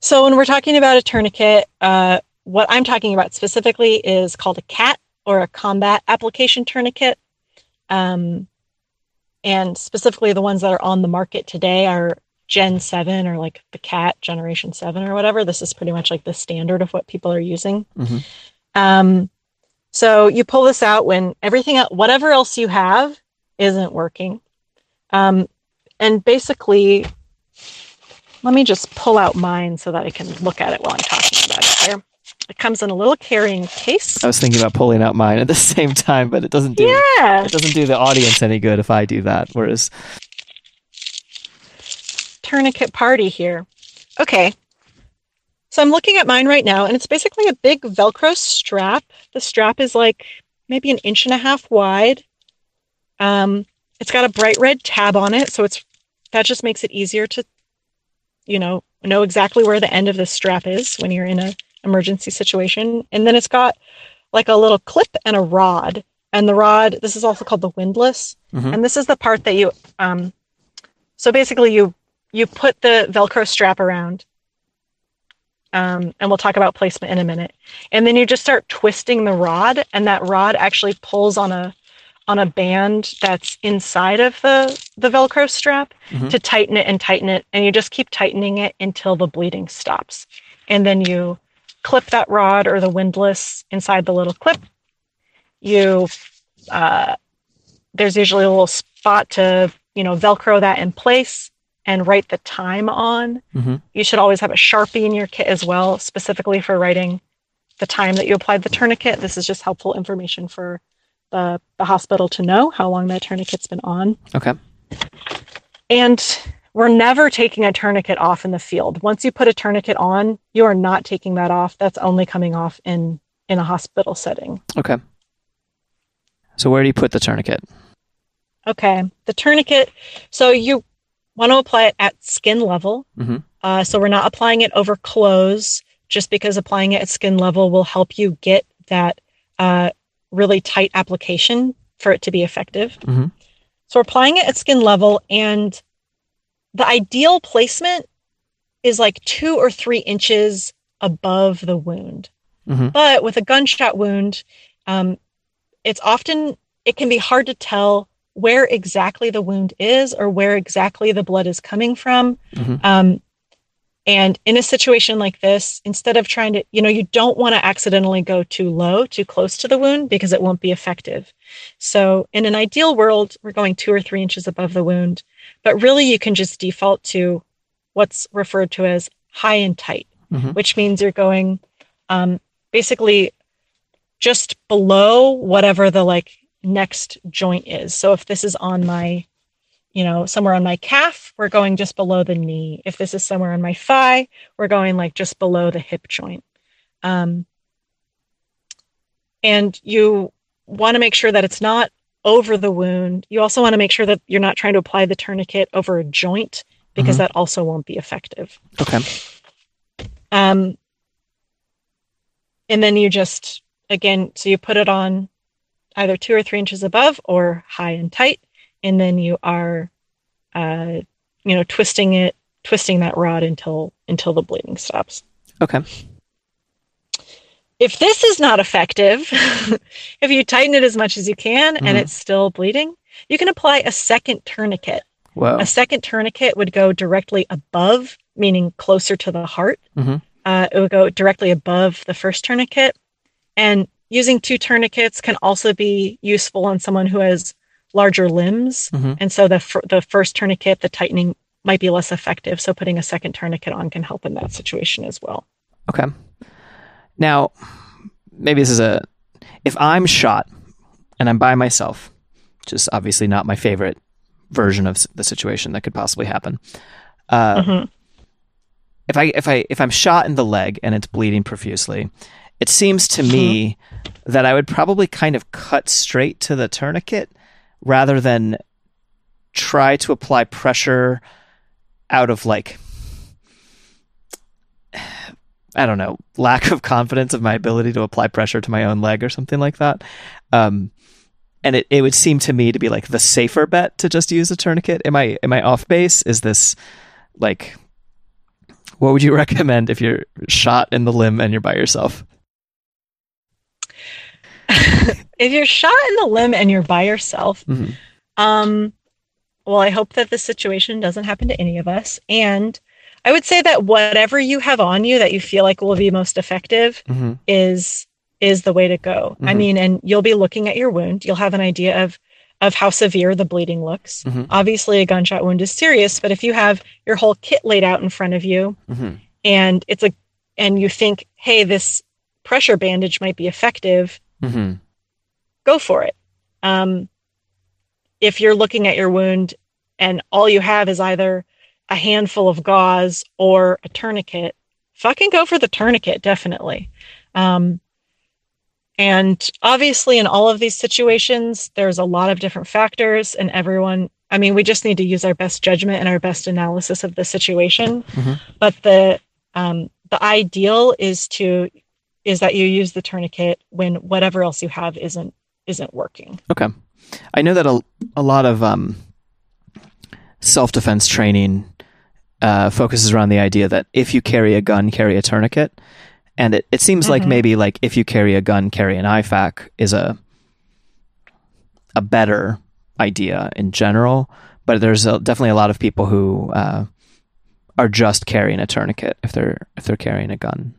So when we're talking about a tourniquet, uh, what I'm talking about specifically is called a CAT or a combat application tourniquet. Um, and specifically, the ones that are on the market today are Gen 7 or like the CAT Generation 7 or whatever. This is pretty much like the standard of what people are using. Mm-hmm. Um, so you pull this out when everything, whatever else you have, isn't working. Um, and basically, let me just pull out mine so that I can look at it while I'm talking about it here. It comes in a little carrying case. I was thinking about pulling out mine at the *laughs* same time, but it doesn't do yeah. it doesn't do the audience any good if I do that. Whereas tourniquet party here. Okay. So I'm looking at mine right now, and it's basically a big Velcro strap. The strap is like maybe an inch and a half wide. Um, it's got a bright red tab on it, so it's that just makes it easier to, you know, know exactly where the end of the strap is when you're in a emergency situation. And then it's got like a little clip and a rod. And the rod, this is also called the windlass. Mhm. And this is the part that you, um, so basically you you put the Velcro strap around. Um, and we'll talk about placement in a minute. And then you just start twisting the rod, and that rod actually pulls on a on a band that's inside of the the Velcro strap Mhm. to tighten it and tighten it, and you just keep tightening it until the bleeding stops. And then you clip that rod or the windlass inside the little clip. You uh, there's usually a little spot to you know Velcro that in place and write the time on. Mhm. You should always have a sharpie in your kit as well, specifically for writing the time that you applied the tourniquet. This is just helpful information for the, the hospital to know how long that tourniquet's been on. okay, And we're never taking a tourniquet off in the field. Once you put a tourniquet on, you are not taking that off. That's only coming off in in a hospital setting. okay. So where do you put the tourniquet? Okay. The tourniquet, so you want to apply it at skin level. Mhm. Uh, so we're not applying it over clothes just because applying it at skin level will help you get that uh, really tight application for it to be effective. Mhm. So we're applying it at skin level, and the ideal placement is like two or three inches above the wound. Mhm. But with a gunshot wound, um, it's often it can be hard to tell where exactly the wound is or where exactly the blood is coming from. Mhm. Um, and in a situation like this, instead of trying to, you know, you don't want to accidentally go too low, too close to the wound because it won't be effective. So, in an ideal world, we're going two or three inches above the wound, but really you can just default to what's referred to as high and tight, Mhm. which means you're going um, basically just below whatever the like next joint is. So if this is on my, you know, somewhere on my calf, we're going just below the knee. If this is somewhere on my thigh, we're going like just below the hip joint. Um, and you want to make sure that it's not over the wound. You also want to make sure that you're not trying to apply the tourniquet over a joint because Mhm. that also won't be effective. Okay, Um, and then you just, again, so you put it on either two or three inches above or high and tight. And then you are, uh, you know, twisting it, twisting that rod until, until the bleeding stops. okay, If this is not effective, *laughs* if you tighten it as much as you can and Mhm. it's still bleeding, you can apply a second tourniquet. A second tourniquet would go directly above, meaning closer to the heart. Mhm. Uh, it would go directly above the first tourniquet. And using two tourniquets can also be useful on someone who has larger limbs. Mhm. And so the, fir- the first tourniquet, the tightening might be less effective. So putting a second tourniquet on can help in that situation as well. okay. Now, maybe this is a if I'm shot and I'm by myself, which is obviously not my favorite version of the situation that could possibly happen. Uh, Mhm. if I if I if I'm shot in the leg and it's bleeding profusely, it seems to me that I would probably kind of cut straight to the tourniquet rather than try to apply pressure out of like *sighs* I don't know, lack of confidence of my ability to apply pressure to my own leg or something like that. Um, and it, it would seem to me to be like the safer bet to just use a tourniquet. Am I am I off base? Is this like what would you *laughs* recommend if you're shot in the limb and you're by yourself? *laughs* if you're shot in the limb and you're by yourself, mm-hmm. um, well, I hope that this situation doesn't happen to any of us. And I would say that whatever you have on you that you feel like will be most effective mm-hmm. is is the way to go. Mm-hmm. I mean, and you'll be looking at your wound. You'll have an idea of of how severe the bleeding looks. Mm-hmm. Obviously, a gunshot wound is serious, but if you have your whole kit laid out in front of you mm-hmm. and it's a and you think, "Hey, this pressure bandage might be effective." Mm-hmm. Go for it. Um, if you're looking at your wound and all you have is either a handful of gauze or a tourniquet, fucking go for the tourniquet, definitely. Um, and obviously, in all of these situations, there's a lot of different factors, and everyone, I mean, we just need to use our best judgment and our best analysis of the situation. Mm-hmm. But the, um, the ideal is to is that you use the tourniquet when whatever else you have isn't isn't working. Okay. I know that a, a lot of um, self defense training uh, focuses around the idea that if you carry a gun, carry a tourniquet. And it, it seems mm-hmm. like maybe like if you carry a gun, carry an IFAK is a a better idea in general. But there's a, definitely a lot of people who uh, are just carrying a tourniquet if they're if they're carrying a gun.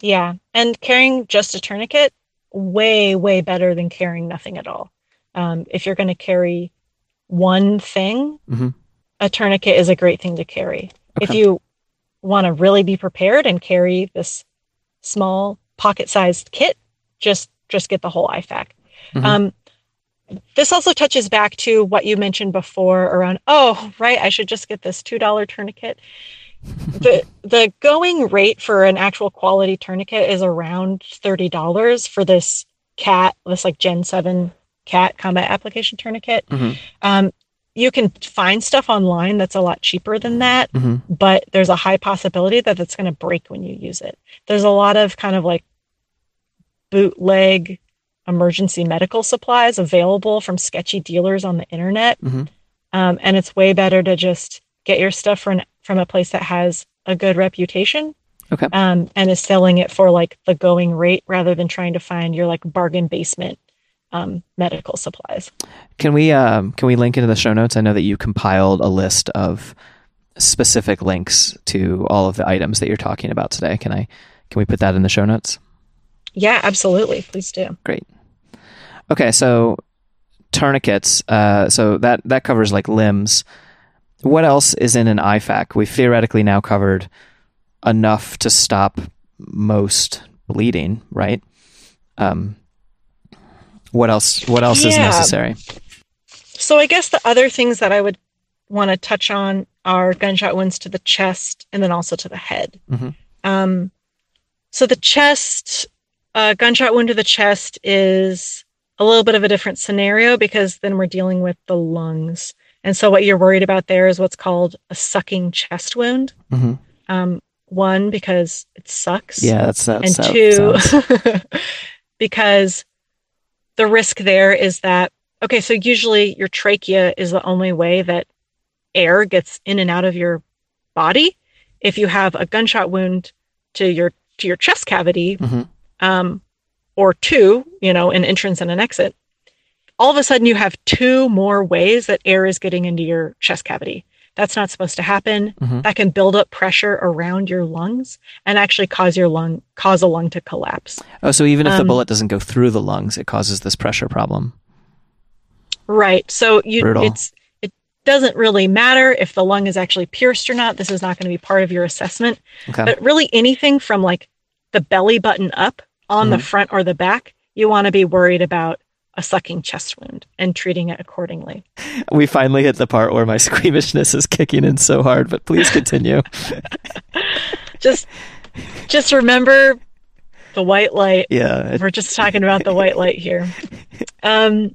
Yeah, and carrying just a tourniquet way way better than carrying nothing at all. Um, if you're going to carry one thing, mm-hmm a tourniquet is a great thing to carry. Okay. If you want to really be prepared and carry this small pocket-sized kit, just just get the whole IFAK. Mm-hmm. Um, this also touches back to what you mentioned before around, oh, right, I should just get this $2 tourniquet. *laughs* the the going rate for an actual quality tourniquet is around $30 for this cat, this like Gen 7 cat combat application tourniquet. Mm-hmm. Um, you can find stuff online that's a lot cheaper than that, mm-hmm. but there's a high possibility that it's going to break when you use it. There's a lot of kind of like bootleg emergency medical supplies available from sketchy dealers on the internet. Mm-hmm. Um, and it's way better to just get your stuff from, from a place that has a good reputation. Okay. Um, and is selling it for like the going rate rather than trying to find your like bargain basement um, medical supplies. Can we um, can we link into the show notes? I know that you compiled a list of specific links to all of the items that you're talking about today. Can I can we put that in the show notes? Yeah, absolutely. Please do. Great. Okay, so tourniquets. Uh, so that that covers like limbs. What else is in an IFAK? We've theoretically now covered enough to stop most bleeding, right? Um, what else? What else yeah. is necessary? So I guess the other things that I would want to touch on are gunshot wounds to the chest and then also to the head. Mm-hmm. Um, so the chest, uh, gunshot wound to the chest is a little bit of a different scenario because then we're dealing with the lungs. And so what you're worried about there is what's called a sucking chest wound. Mm-hmm. Um, one because it sucks. Yeah, that's that. And two, *laughs* because the risk there is that okay so usually your trachea is the only way that air gets in and out of your body if you have a gunshot wound to your to your chest cavity mm-hmm. um, or two you know an entrance and an exit all of a sudden you have two more ways that air is getting into your chest cavity that's not supposed to happen. Mm-hmm. That can build up pressure around your lungs and actually cause your lung cause a lung to collapse. Oh, so even if um, the bullet doesn't go through the lungs, it causes this pressure problem. Right. So you Brutal. it's it doesn't really matter if the lung is actually pierced or not. This is not going to be part of your assessment. Okay. But really anything from like the belly button up on mm-hmm. the front or the back, you want to be worried about a sucking chest wound and treating it accordingly. We finally hit the part where my *laughs* squeamishness is kicking in so hard, but please continue. *laughs* just just remember the white light. Yeah. We're just talking about the white light here. Um,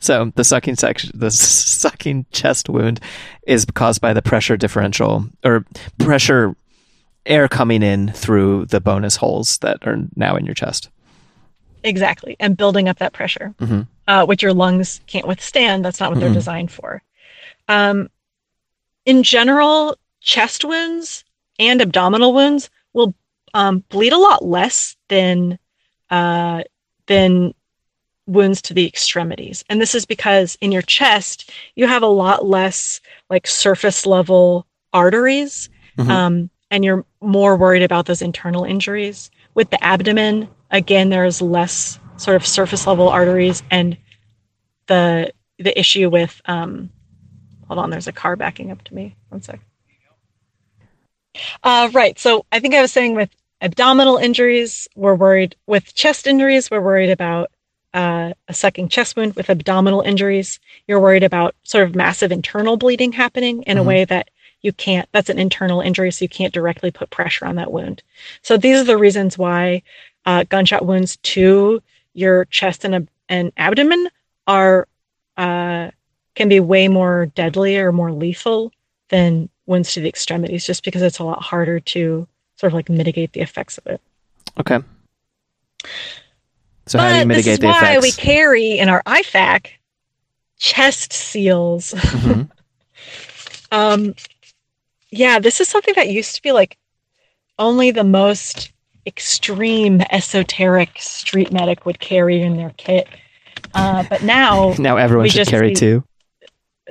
so the sucking section, the *laughs* sucking chest wound, is caused by the pressure differential or pressure air coming in through the bonus holes that are now in your chest. Exactly, and building up that pressure, mm-hmm. uh, which your lungs can't withstand. That's not what mm-hmm. they're designed for. Um, in general, chest wounds and abdominal wounds will um, bleed a lot less than uh, than wounds to the extremities, and this is because in your chest you have a lot less like surface level arteries, mm-hmm. um, and you're more worried about those internal injuries. With the abdomen, again, there's less sort of surface level arteries, and the the issue with um, hold on, there's a car backing up to me. One sec. Uh, right. So I think I was saying with abdominal injuries, we're worried. With chest injuries, we're worried about uh, a sucking chest wound. With abdominal injuries, you're worried about sort of massive internal bleeding happening in mm-hmm. a way that you can't, that's an internal injury, so you can't directly put pressure on that wound. So these are the reasons why uh, gunshot wounds to your chest and, and abdomen are, uh, can be way more deadly or more lethal than wounds to the extremities, just because it's a lot harder to sort of like mitigate the effects of it. Okay. So but how do you mitigate the effects? This is why we carry in our IFAK chest seals. Mm-hmm. *laughs* um, yeah, this is something that used to be like only the most extreme esoteric street medic would carry in their kit. Uh, but now, *laughs* now everyone should carry two.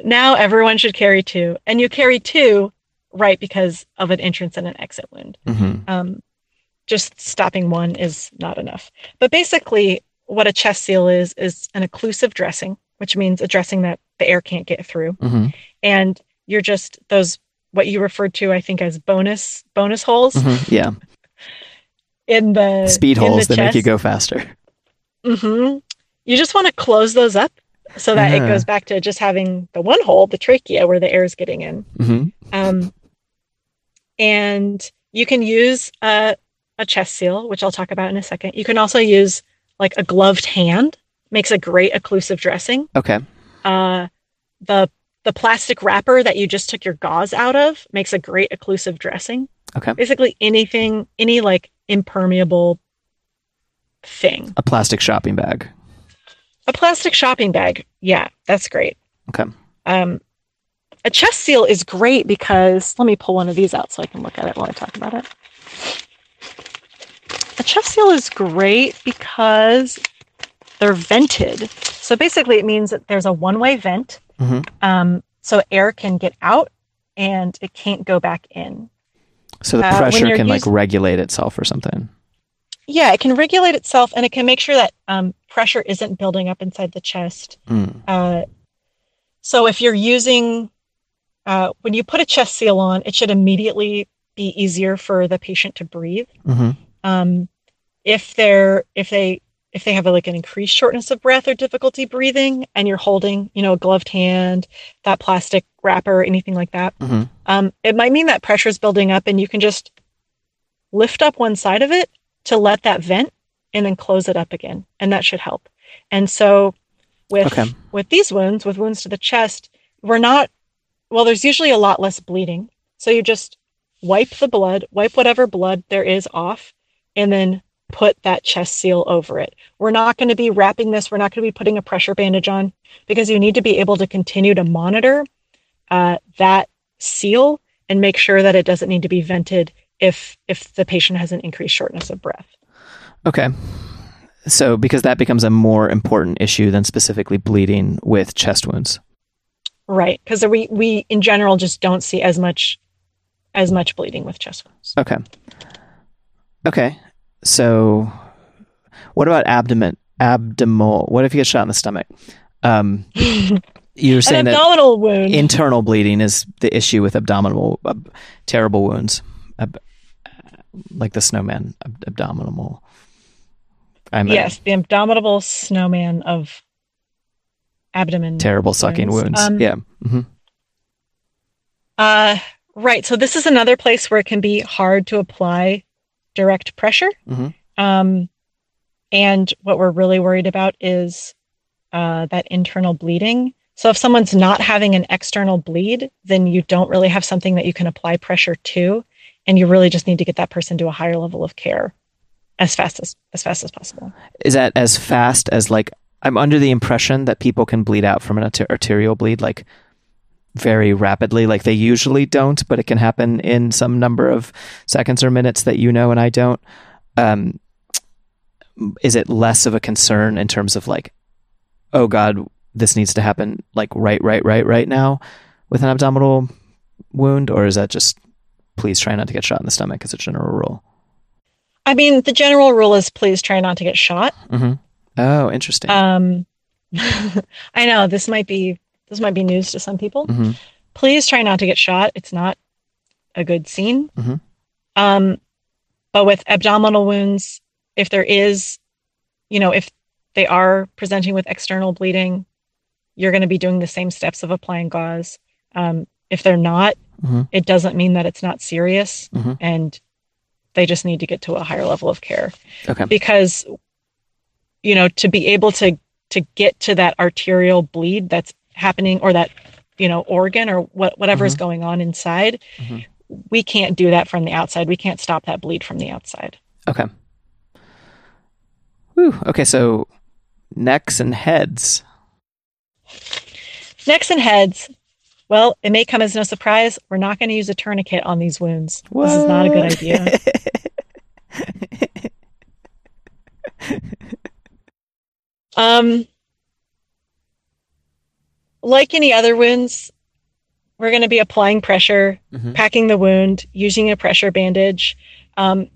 Now everyone should carry two, and you carry two, right? Because of an entrance and an exit wound. Mm-hmm. Um, just stopping one is not enough. But basically, what a chest seal is is an occlusive dressing, which means a dressing that the air can't get through, mm-hmm. and you're just those what you referred to, I think, as bonus bonus holes. Mm-hmm. Yeah. In the speed in holes the that make you go faster. Mm-hmm. You just want to close those up so that uh-huh. it goes back to just having the one hole, the trachea, where the air is getting in. Mm-hmm. Um, and you can use a, a chest seal, which I'll talk about in a second. You can also use like a gloved hand, makes a great occlusive dressing. Okay. Uh, the the plastic wrapper that you just took your gauze out of makes a great occlusive dressing. Okay. Basically anything, any like impermeable thing. A plastic shopping bag. A plastic shopping bag. Yeah, that's great. Okay. Um, a chest seal is great because let me pull one of these out so I can look at it while I talk about it. A chest seal is great because they're vented. So basically, it means that there's a one way vent Mm-hmm. Um, so air can get out and it can't go back in. So the Uh, pressure when can like regulate itself or something. Yeah, it can regulate itself and it can make sure that um, pressure isn't building up inside the chest. Mm. Uh, so if you're using, uh, when you put a chest seal on, it should immediately be easier for the patient to breathe. Mm-hmm. Um, if they're if they if they have a, like an increased shortness of breath or difficulty breathing and you're holding you know a gloved hand that plastic wrapper anything like that Mm-hmm. um, it might mean that pressure is building up and you can just lift up one side of it to let that vent and then close it up again and that should help and so with Okay. with these wounds with wounds to the chest we're not well there's usually a lot less bleeding so you just wipe the blood wipe whatever blood there is off and then put that chest seal over it we're not going to be wrapping this we're not going to be putting a pressure bandage on because you need to be able to continue to monitor uh, that seal and make sure that it doesn't need to be vented if if the patient has an increased shortness of breath Okay. So because that becomes a more important issue than specifically bleeding with chest wounds. right because we we in general just don't see as much as much bleeding with chest wounds Okay. Okay. So what about abdomen abdominal? What if you get shot in the stomach? Um *laughs* you're saying that abdominal wound internal bleeding is the issue with abdominal uh, terrible wounds ab- like the snowman ab- abdominal I'm a yes, the abominable snowman of abdomen. terrible sucking wounds. wounds. Um, yeah. hmm Uh, right. So this is another place where it can be hard to apply direct pressure. Mhm. Um, and what we're really worried about is uh, that internal bleeding. So if someone's not having an external bleed, then you don't really have something that you can apply pressure to, and you really just need to get that person to a higher level of care as fast as as fast as possible. Is that as fast as like I'm under the impression that people can bleed out from an arterial bleed like very rapidly. Like they usually don't, but it can happen in some number of seconds or minutes that you know and I don't. Um, is it less of a concern in terms of like, oh God, this needs to happen like right, right, right, right now with an abdominal wound, or is that just please try not to get shot in the stomach as a general rule? I mean, the general rule is please try not to get shot. hmm Oh, interesting. Um, *laughs* I know this might be this might be news to some people. Mhm. Please try not to get shot. It's not a good scene. Mhm. Um, but with abdominal wounds, if there is, you know, if they are presenting with external bleeding, you're going to be doing the same steps of applying gauze. Um, if they're not, Mhm. it doesn't mean that it's not serious, Mhm. and they just need to get to a higher level of care Okay. because you know to be able to to get to that arterial bleed that's happening or that you know organ or what whatever is going on inside Mhm. we can't do that from the outside we can't stop that bleed from the outside Okay. Whew. Okay, so necks and heads. necks and heads well it may come as no surprise we're not going to use a tourniquet on these wounds this is not a good idea *laughs* *laughs* Um, like any other wounds, we're going to be applying pressure, Mhm. packing the wound, using a pressure bandage. Um,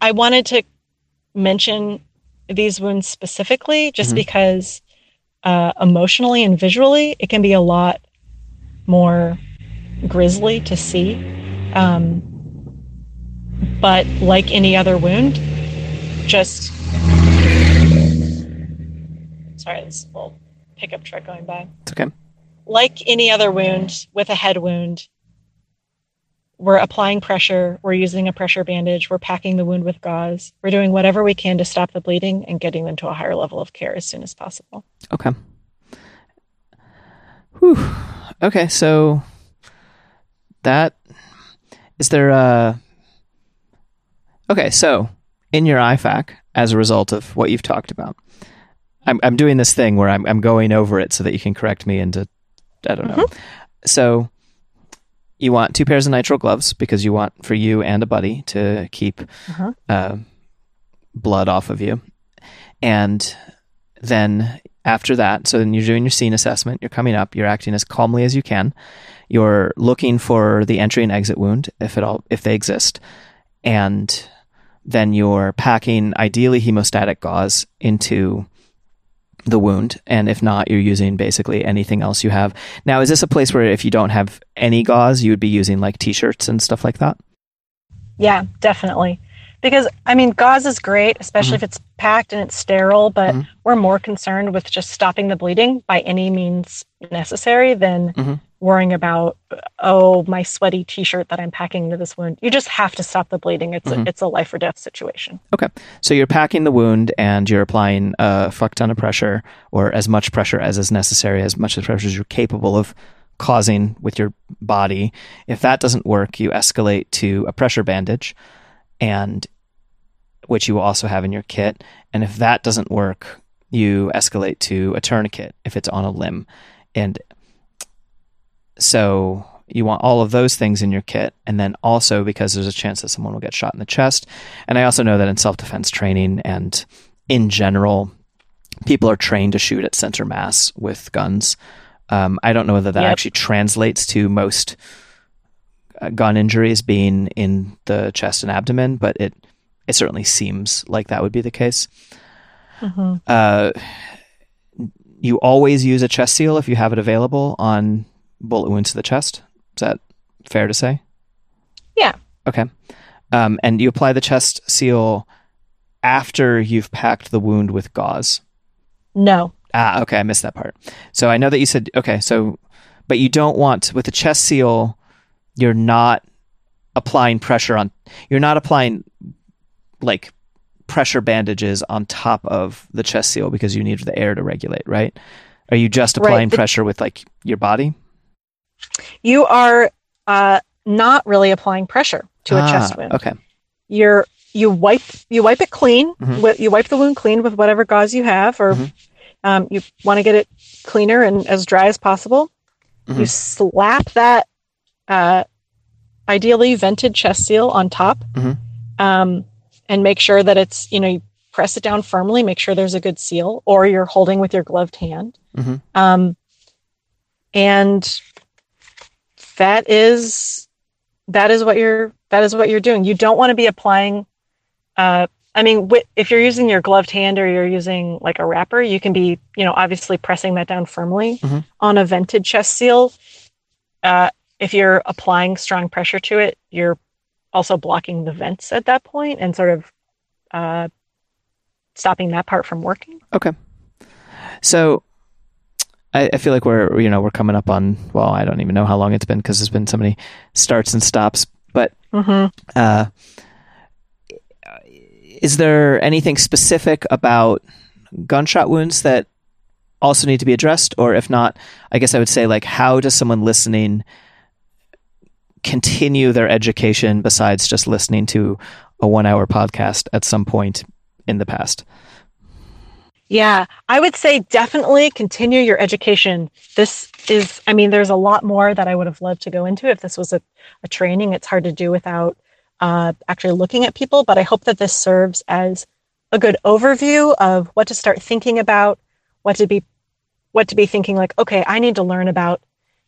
I wanted to mention these wounds specifically just Mhm. because uh, emotionally and visually, it can be a lot more grisly to see. Um, but like any other wound, just sorry, this little pickup truck going by. It's okay. Like any other wound with a head wound, we're applying pressure, we're using a pressure bandage, we're packing the wound with gauze, we're doing whatever we can to stop the bleeding and getting them to a higher level of care as soon as possible. Okay. Whew. Okay, so that is there a Okay, so in your IFAK, as a result of what you've talked about, I'm I'm doing this thing where I'm I'm going over it so that you can correct me into I don't know. So you want two pairs of nitrile gloves because you want for you and a buddy to keep Uh-huh. uh, blood off of you. And then after that, so then you're doing your scene assessment, you're coming up, you're acting as calmly as you can. You're looking for the entry and exit wound if at all if they exist. And then you're packing ideally hemostatic gauze into the wound and if not you're using basically anything else you have. Now is this a place where if you don't have any gauze you would be using like t-shirts and stuff like that? Yeah, definitely. Because I mean, gauze is great, especially if it's packed and it's sterile, but Mhm. we're more concerned with just stopping the bleeding by any means necessary than Mhm. Worrying about oh, my sweaty t-shirt that I'm packing into this wound. You just have to stop the bleeding. It's Mhm. a, it's a life or death situation. Okay. So you're packing the wound and you're applying a fuck ton of pressure or as much pressure as is necessary, as much pressure as you're capable of causing with your body. If that doesn't work, you escalate to a pressure bandage and which you will also have in your kit. And if that doesn't work, you escalate to a tourniquet if it's on a limb. And so you want all of those things in your kit. And then also because there's a chance that someone will get shot in the chest. And I also know that in self defense training and in general, people are trained to shoot at center mass with guns. Um, I don't know whether that Yep. actually translates to most uh, gun injuries being in the chest and abdomen, but it it certainly seems like that would be the case. Mhm. Uh, you always use a chest seal if you have it available on bullet wounds to the chest. Is that fair to say? Yeah. Okay. Um, and you apply the chest seal after you've packed the wound with gauze? No. Ah, okay, I missed that part. So I know that you said okay, so but you don't want with the chest seal, you're not applying pressure on you're not applying like pressure bandages on top of the chest seal because you need the air to regulate, right? Are you just applying Right, pressure with like your body? You are uh, not really applying pressure to a Ah, chest wound. Okay. You're you wipe you wipe it clean. Mhm. wi- You wipe the wound clean with whatever gauze you have, or Mhm. um, you want to get it cleaner and as dry as possible. You Mhm. slap that uh, ideally vented chest seal on top, Mhm. um, and make sure that it's you know you press it down firmly. Make sure there's a good seal, or you're holding with your gloved hand. Mhm. Um, and that is that is what you're that is what you're doing. You don't want to be applying. Uh, I mean, wi- if you're using your gloved hand or you're using like a wrapper, you can be, you know, obviously pressing that down firmly Mhm. on a vented chest seal. Uh, if you're applying strong pressure to it, you're also blocking the vents at that point and sort of uh, stopping that part from working. Okay. So I, I feel like we're you know we're coming up on well I don't even know how long it's been because there's been so many starts and stops. But Mm-hmm. uh, is there anything specific about gunshot wounds that also need to be addressed, or if not, I guess I would say like how does someone listening continue their education besides just listening to a one-hour podcast at some point in the past? Yeah, I would say definitely continue your education. This is, I mean, there's a lot more that I would have loved to go into if this was a, a training. It's hard to do without uh, actually looking at people, but I hope that this serves as a good overview of what to start thinking about, what to be, what to be thinking like, okay, I need to learn about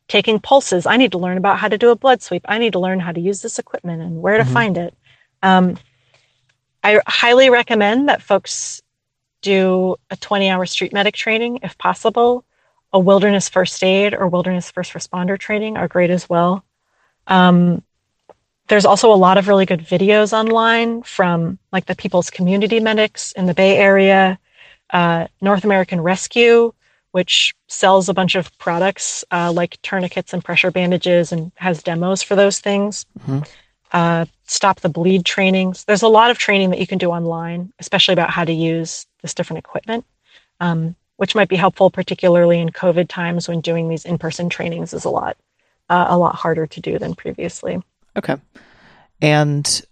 taking pulses. I need to learn about how to do a blood sweep. I need to learn how to use this equipment and where to Mhm. find it. Um, I highly recommend that folks do a 20 hour street medic training if possible. A wilderness first aid or wilderness first responder training are great as well. Um, there's also a lot of really good videos online from like the People's Community Medics in the Bay Area, uh, North American Rescue, which sells a bunch of products uh, like tourniquets and pressure bandages and has demos for those things. Mhm. Uh, stop the bleed trainings. There's a lot of training that you can do online, especially about how to use this different equipment, um, which might be helpful, particularly in COVID times when doing these in-person trainings is a lot, uh, a lot harder to do than previously. Okay. And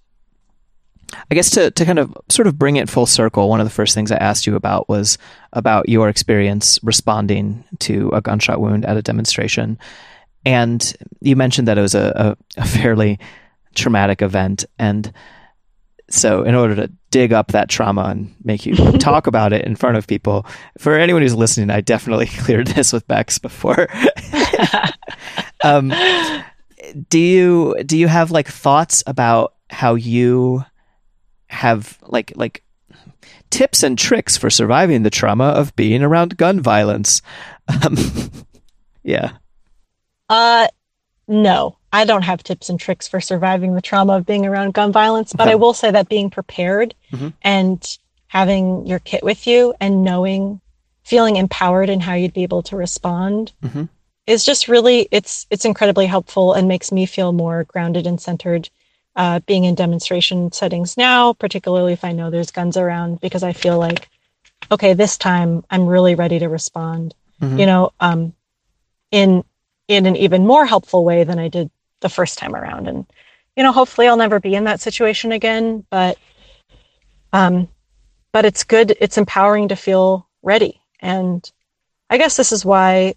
I guess to, to kind of sort of bring it full circle, one of the first things I asked you about was about your experience responding to a gunshot wound at a demonstration. And you mentioned that it was a, a, a fairly traumatic event. And so, in order to dig up that trauma and make you *laughs* talk about it in front of people, for anyone who's listening, I definitely *laughs* cleared this with Bex before. *laughs* um, do you do you have like thoughts about how you have like like tips and tricks for surviving the trauma of being around gun violence? Um, yeah. Uh, no, I don't have tips and tricks for surviving the trauma of being around gun violence, but Okay. I will say that being prepared Mhm. and having your kit with you and knowing, feeling empowered in how you'd be able to respond Mhm. is just really, it's, it's incredibly helpful and makes me feel more grounded and centered. Uh, being in demonstration settings now, particularly if I know there's guns around, because I feel like, okay, this time I'm really ready to respond. Mhm. You know, um, in in an even more helpful way than I did the first time around. And, you know, hopefully I'll never be in that situation again, but, um, but it's good. It's empowering to feel ready. And I guess this is why,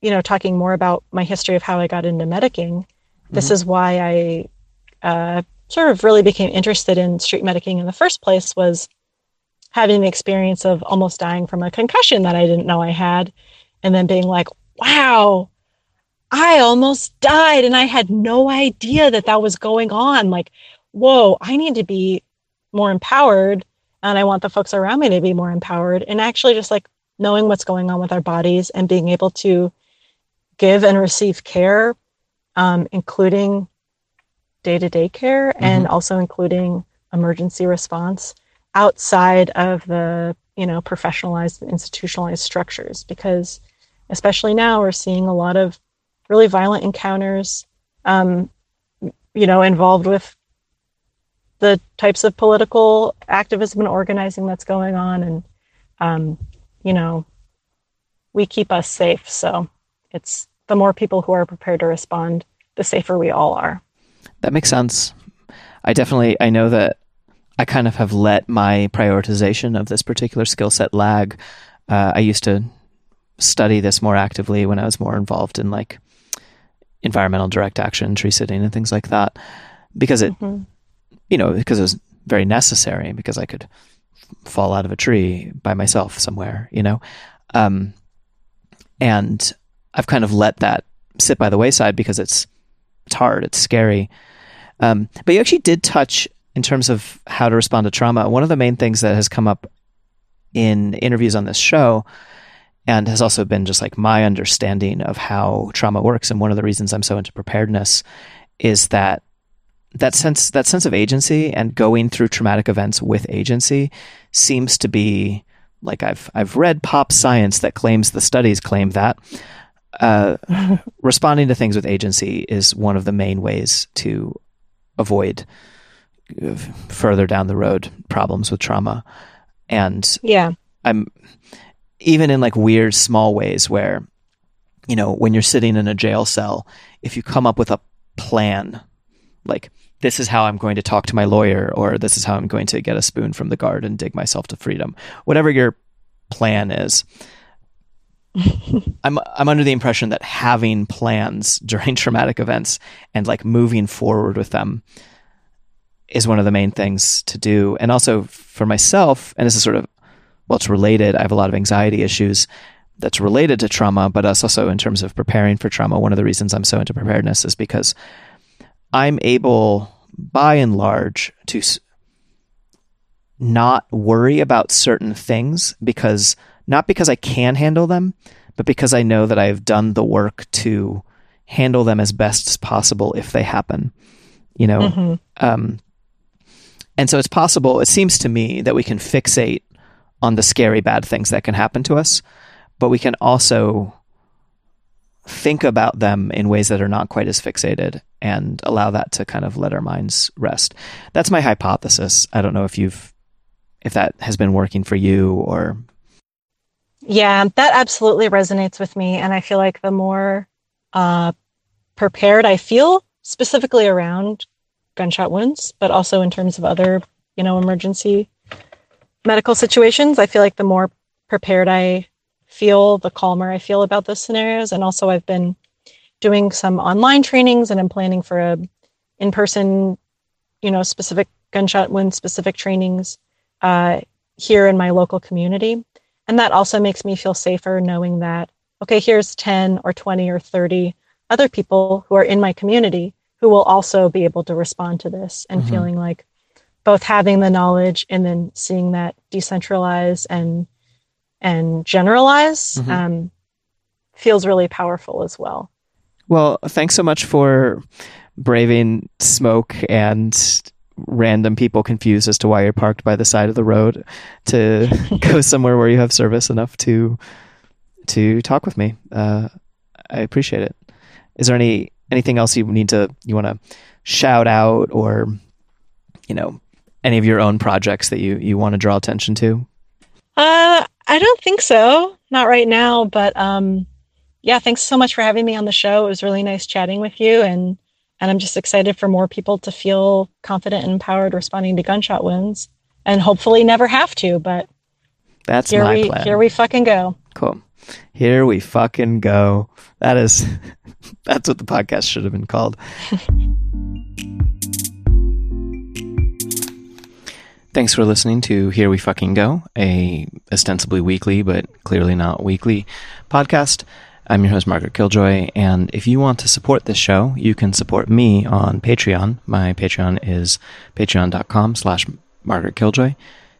you know, talking more about my history of how I got into medicing, this Mhm. is why I, uh, sort of really became interested in street medicing in the first place was having the experience of almost dying from a concussion that I didn't know I had and then being like, wow, I almost died and I had no idea that that was going on. Like, whoa, I need to be more empowered and I want the folks around me to be more empowered. And actually just like knowing what's going on with our bodies and being able to give and receive care, um, including day to day care and also including emergency response outside of the you know professionalized institutionalized structures. Because especially now we're seeing a lot of really violent encounters um, you know involved with the types of political activism and organizing that's going on. And um, you know we keep us safe. So it's the more people who are prepared to respond the safer we all are. That makes sense. I definitely i know that I kind of have let my prioritization of this particular skill set lag. Uh, I used to study this more actively when I was more involved in like environmental direct action, tree sitting, and things like that, because it, mm-hmm. you know, because it was very necessary because I could fall out of a tree by myself somewhere, you know, um, and I've kind of let that sit by the wayside because it's it's hard, it's scary. Um, but you actually did touch in terms of how to respond to trauma, one of the main things that has come up in interviews on this show and has also been just like my understanding of how trauma works and one of the reasons I'm so into preparedness is that that sense that sense of agency and going through traumatic events with agency seems to be like I've I've read pop science that claims the studies claim that uh, *laughs* responding to things with agency is one of the main ways to avoid further down the road problems with trauma. And yeah, I'm even in like weird small ways where, you know, when you're sitting in a jail cell, if you come up with a plan, like this is how I'm going to talk to my lawyer, or this is how I'm going to get a spoon from the guard and dig myself to freedom, whatever your plan is. I'm I'm under the impression that having plans *laughs* during traumatic events and like moving forward with them is one of the main things to do. And also for myself, and this is sort of, well, it's related. I have a lot of anxiety issues that's related to trauma, but us also in terms of preparing for trauma. One of the reasons I'm so into preparedness is because I'm able, by and large, to not worry about certain things because not because I can handle them, but because I know that I've done the work to handle them as best as possible if they happen. You know, mm-hmm. um, and so it's possible, it seems to me, that we can fixate on the scary bad things that can happen to us, but we can also think about them in ways that are not quite as fixated and allow that to kind of let our minds rest. That's my hypothesis. I don't know if you've if that has been working for you or yeah, that absolutely resonates with me and I feel like the more uh, prepared I feel specifically around gunshot wounds, but also in terms of other, you know, emergency medical situations. I feel like the more prepared I feel, the calmer I feel about those scenarios. And also, I've been doing some online trainings, and I'm planning for a in-person, you know, specific gunshot wound specific trainings uh, here in my local community. And that also makes me feel safer knowing that, okay, here's 10 or 20 or 30 other people who are in my community who will also be able to respond to this and mm-hmm. feeling like both having the knowledge and then seeing that decentralize and and generalize mm-hmm. um, feels really powerful as well. Well, thanks so much for braving smoke and random people confused as to why you're parked by the side of the road to *laughs* go somewhere where you have service enough to to talk with me. Uh, I appreciate it. Is there any anything else you need to you want to shout out or you know any of your own projects that you you want to draw attention to? Uh, I don't think so. Not right now, but um, yeah, thanks so much for having me on the show. It was really nice chatting with you, and and I'm just excited for more people to feel confident and empowered responding to gunshot wounds, and hopefully never have to. But that's here my we, plan. Here we fucking go. Cool. Here we fucking go. That is *laughs* that's what the podcast should have been called. *laughs* Thanks for listening to Here We Fucking Go, a ostensibly weekly but clearly not weekly podcast. I'm your host Margaret Killjoy, and if you want to support this show, you can support me on Patreon. My Patreon is patreon.com slash Margaret Killjoy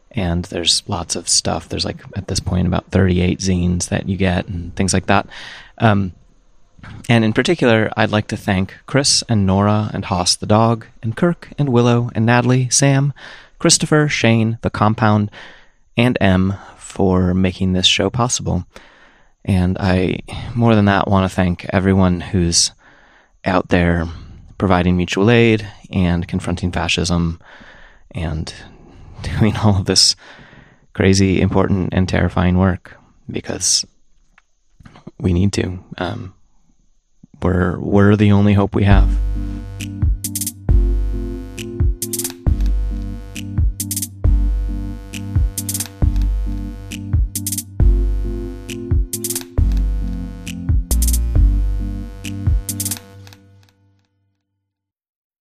and there's lots of stuff. There's like at this point about 38 zines that you get and things like that. Um, and in particular, I'd like to thank Chris and Nora and Haas the dog and Kirk and Willow and Natalie, Sam, Christopher, Shane, the compound, and M for making this show possible. And I, more than that, want to thank everyone who's out there providing mutual aid and confronting fascism and *laughs* doing all of this crazy, important, and terrifying work because we need to. Um, we're we're the only hope we have.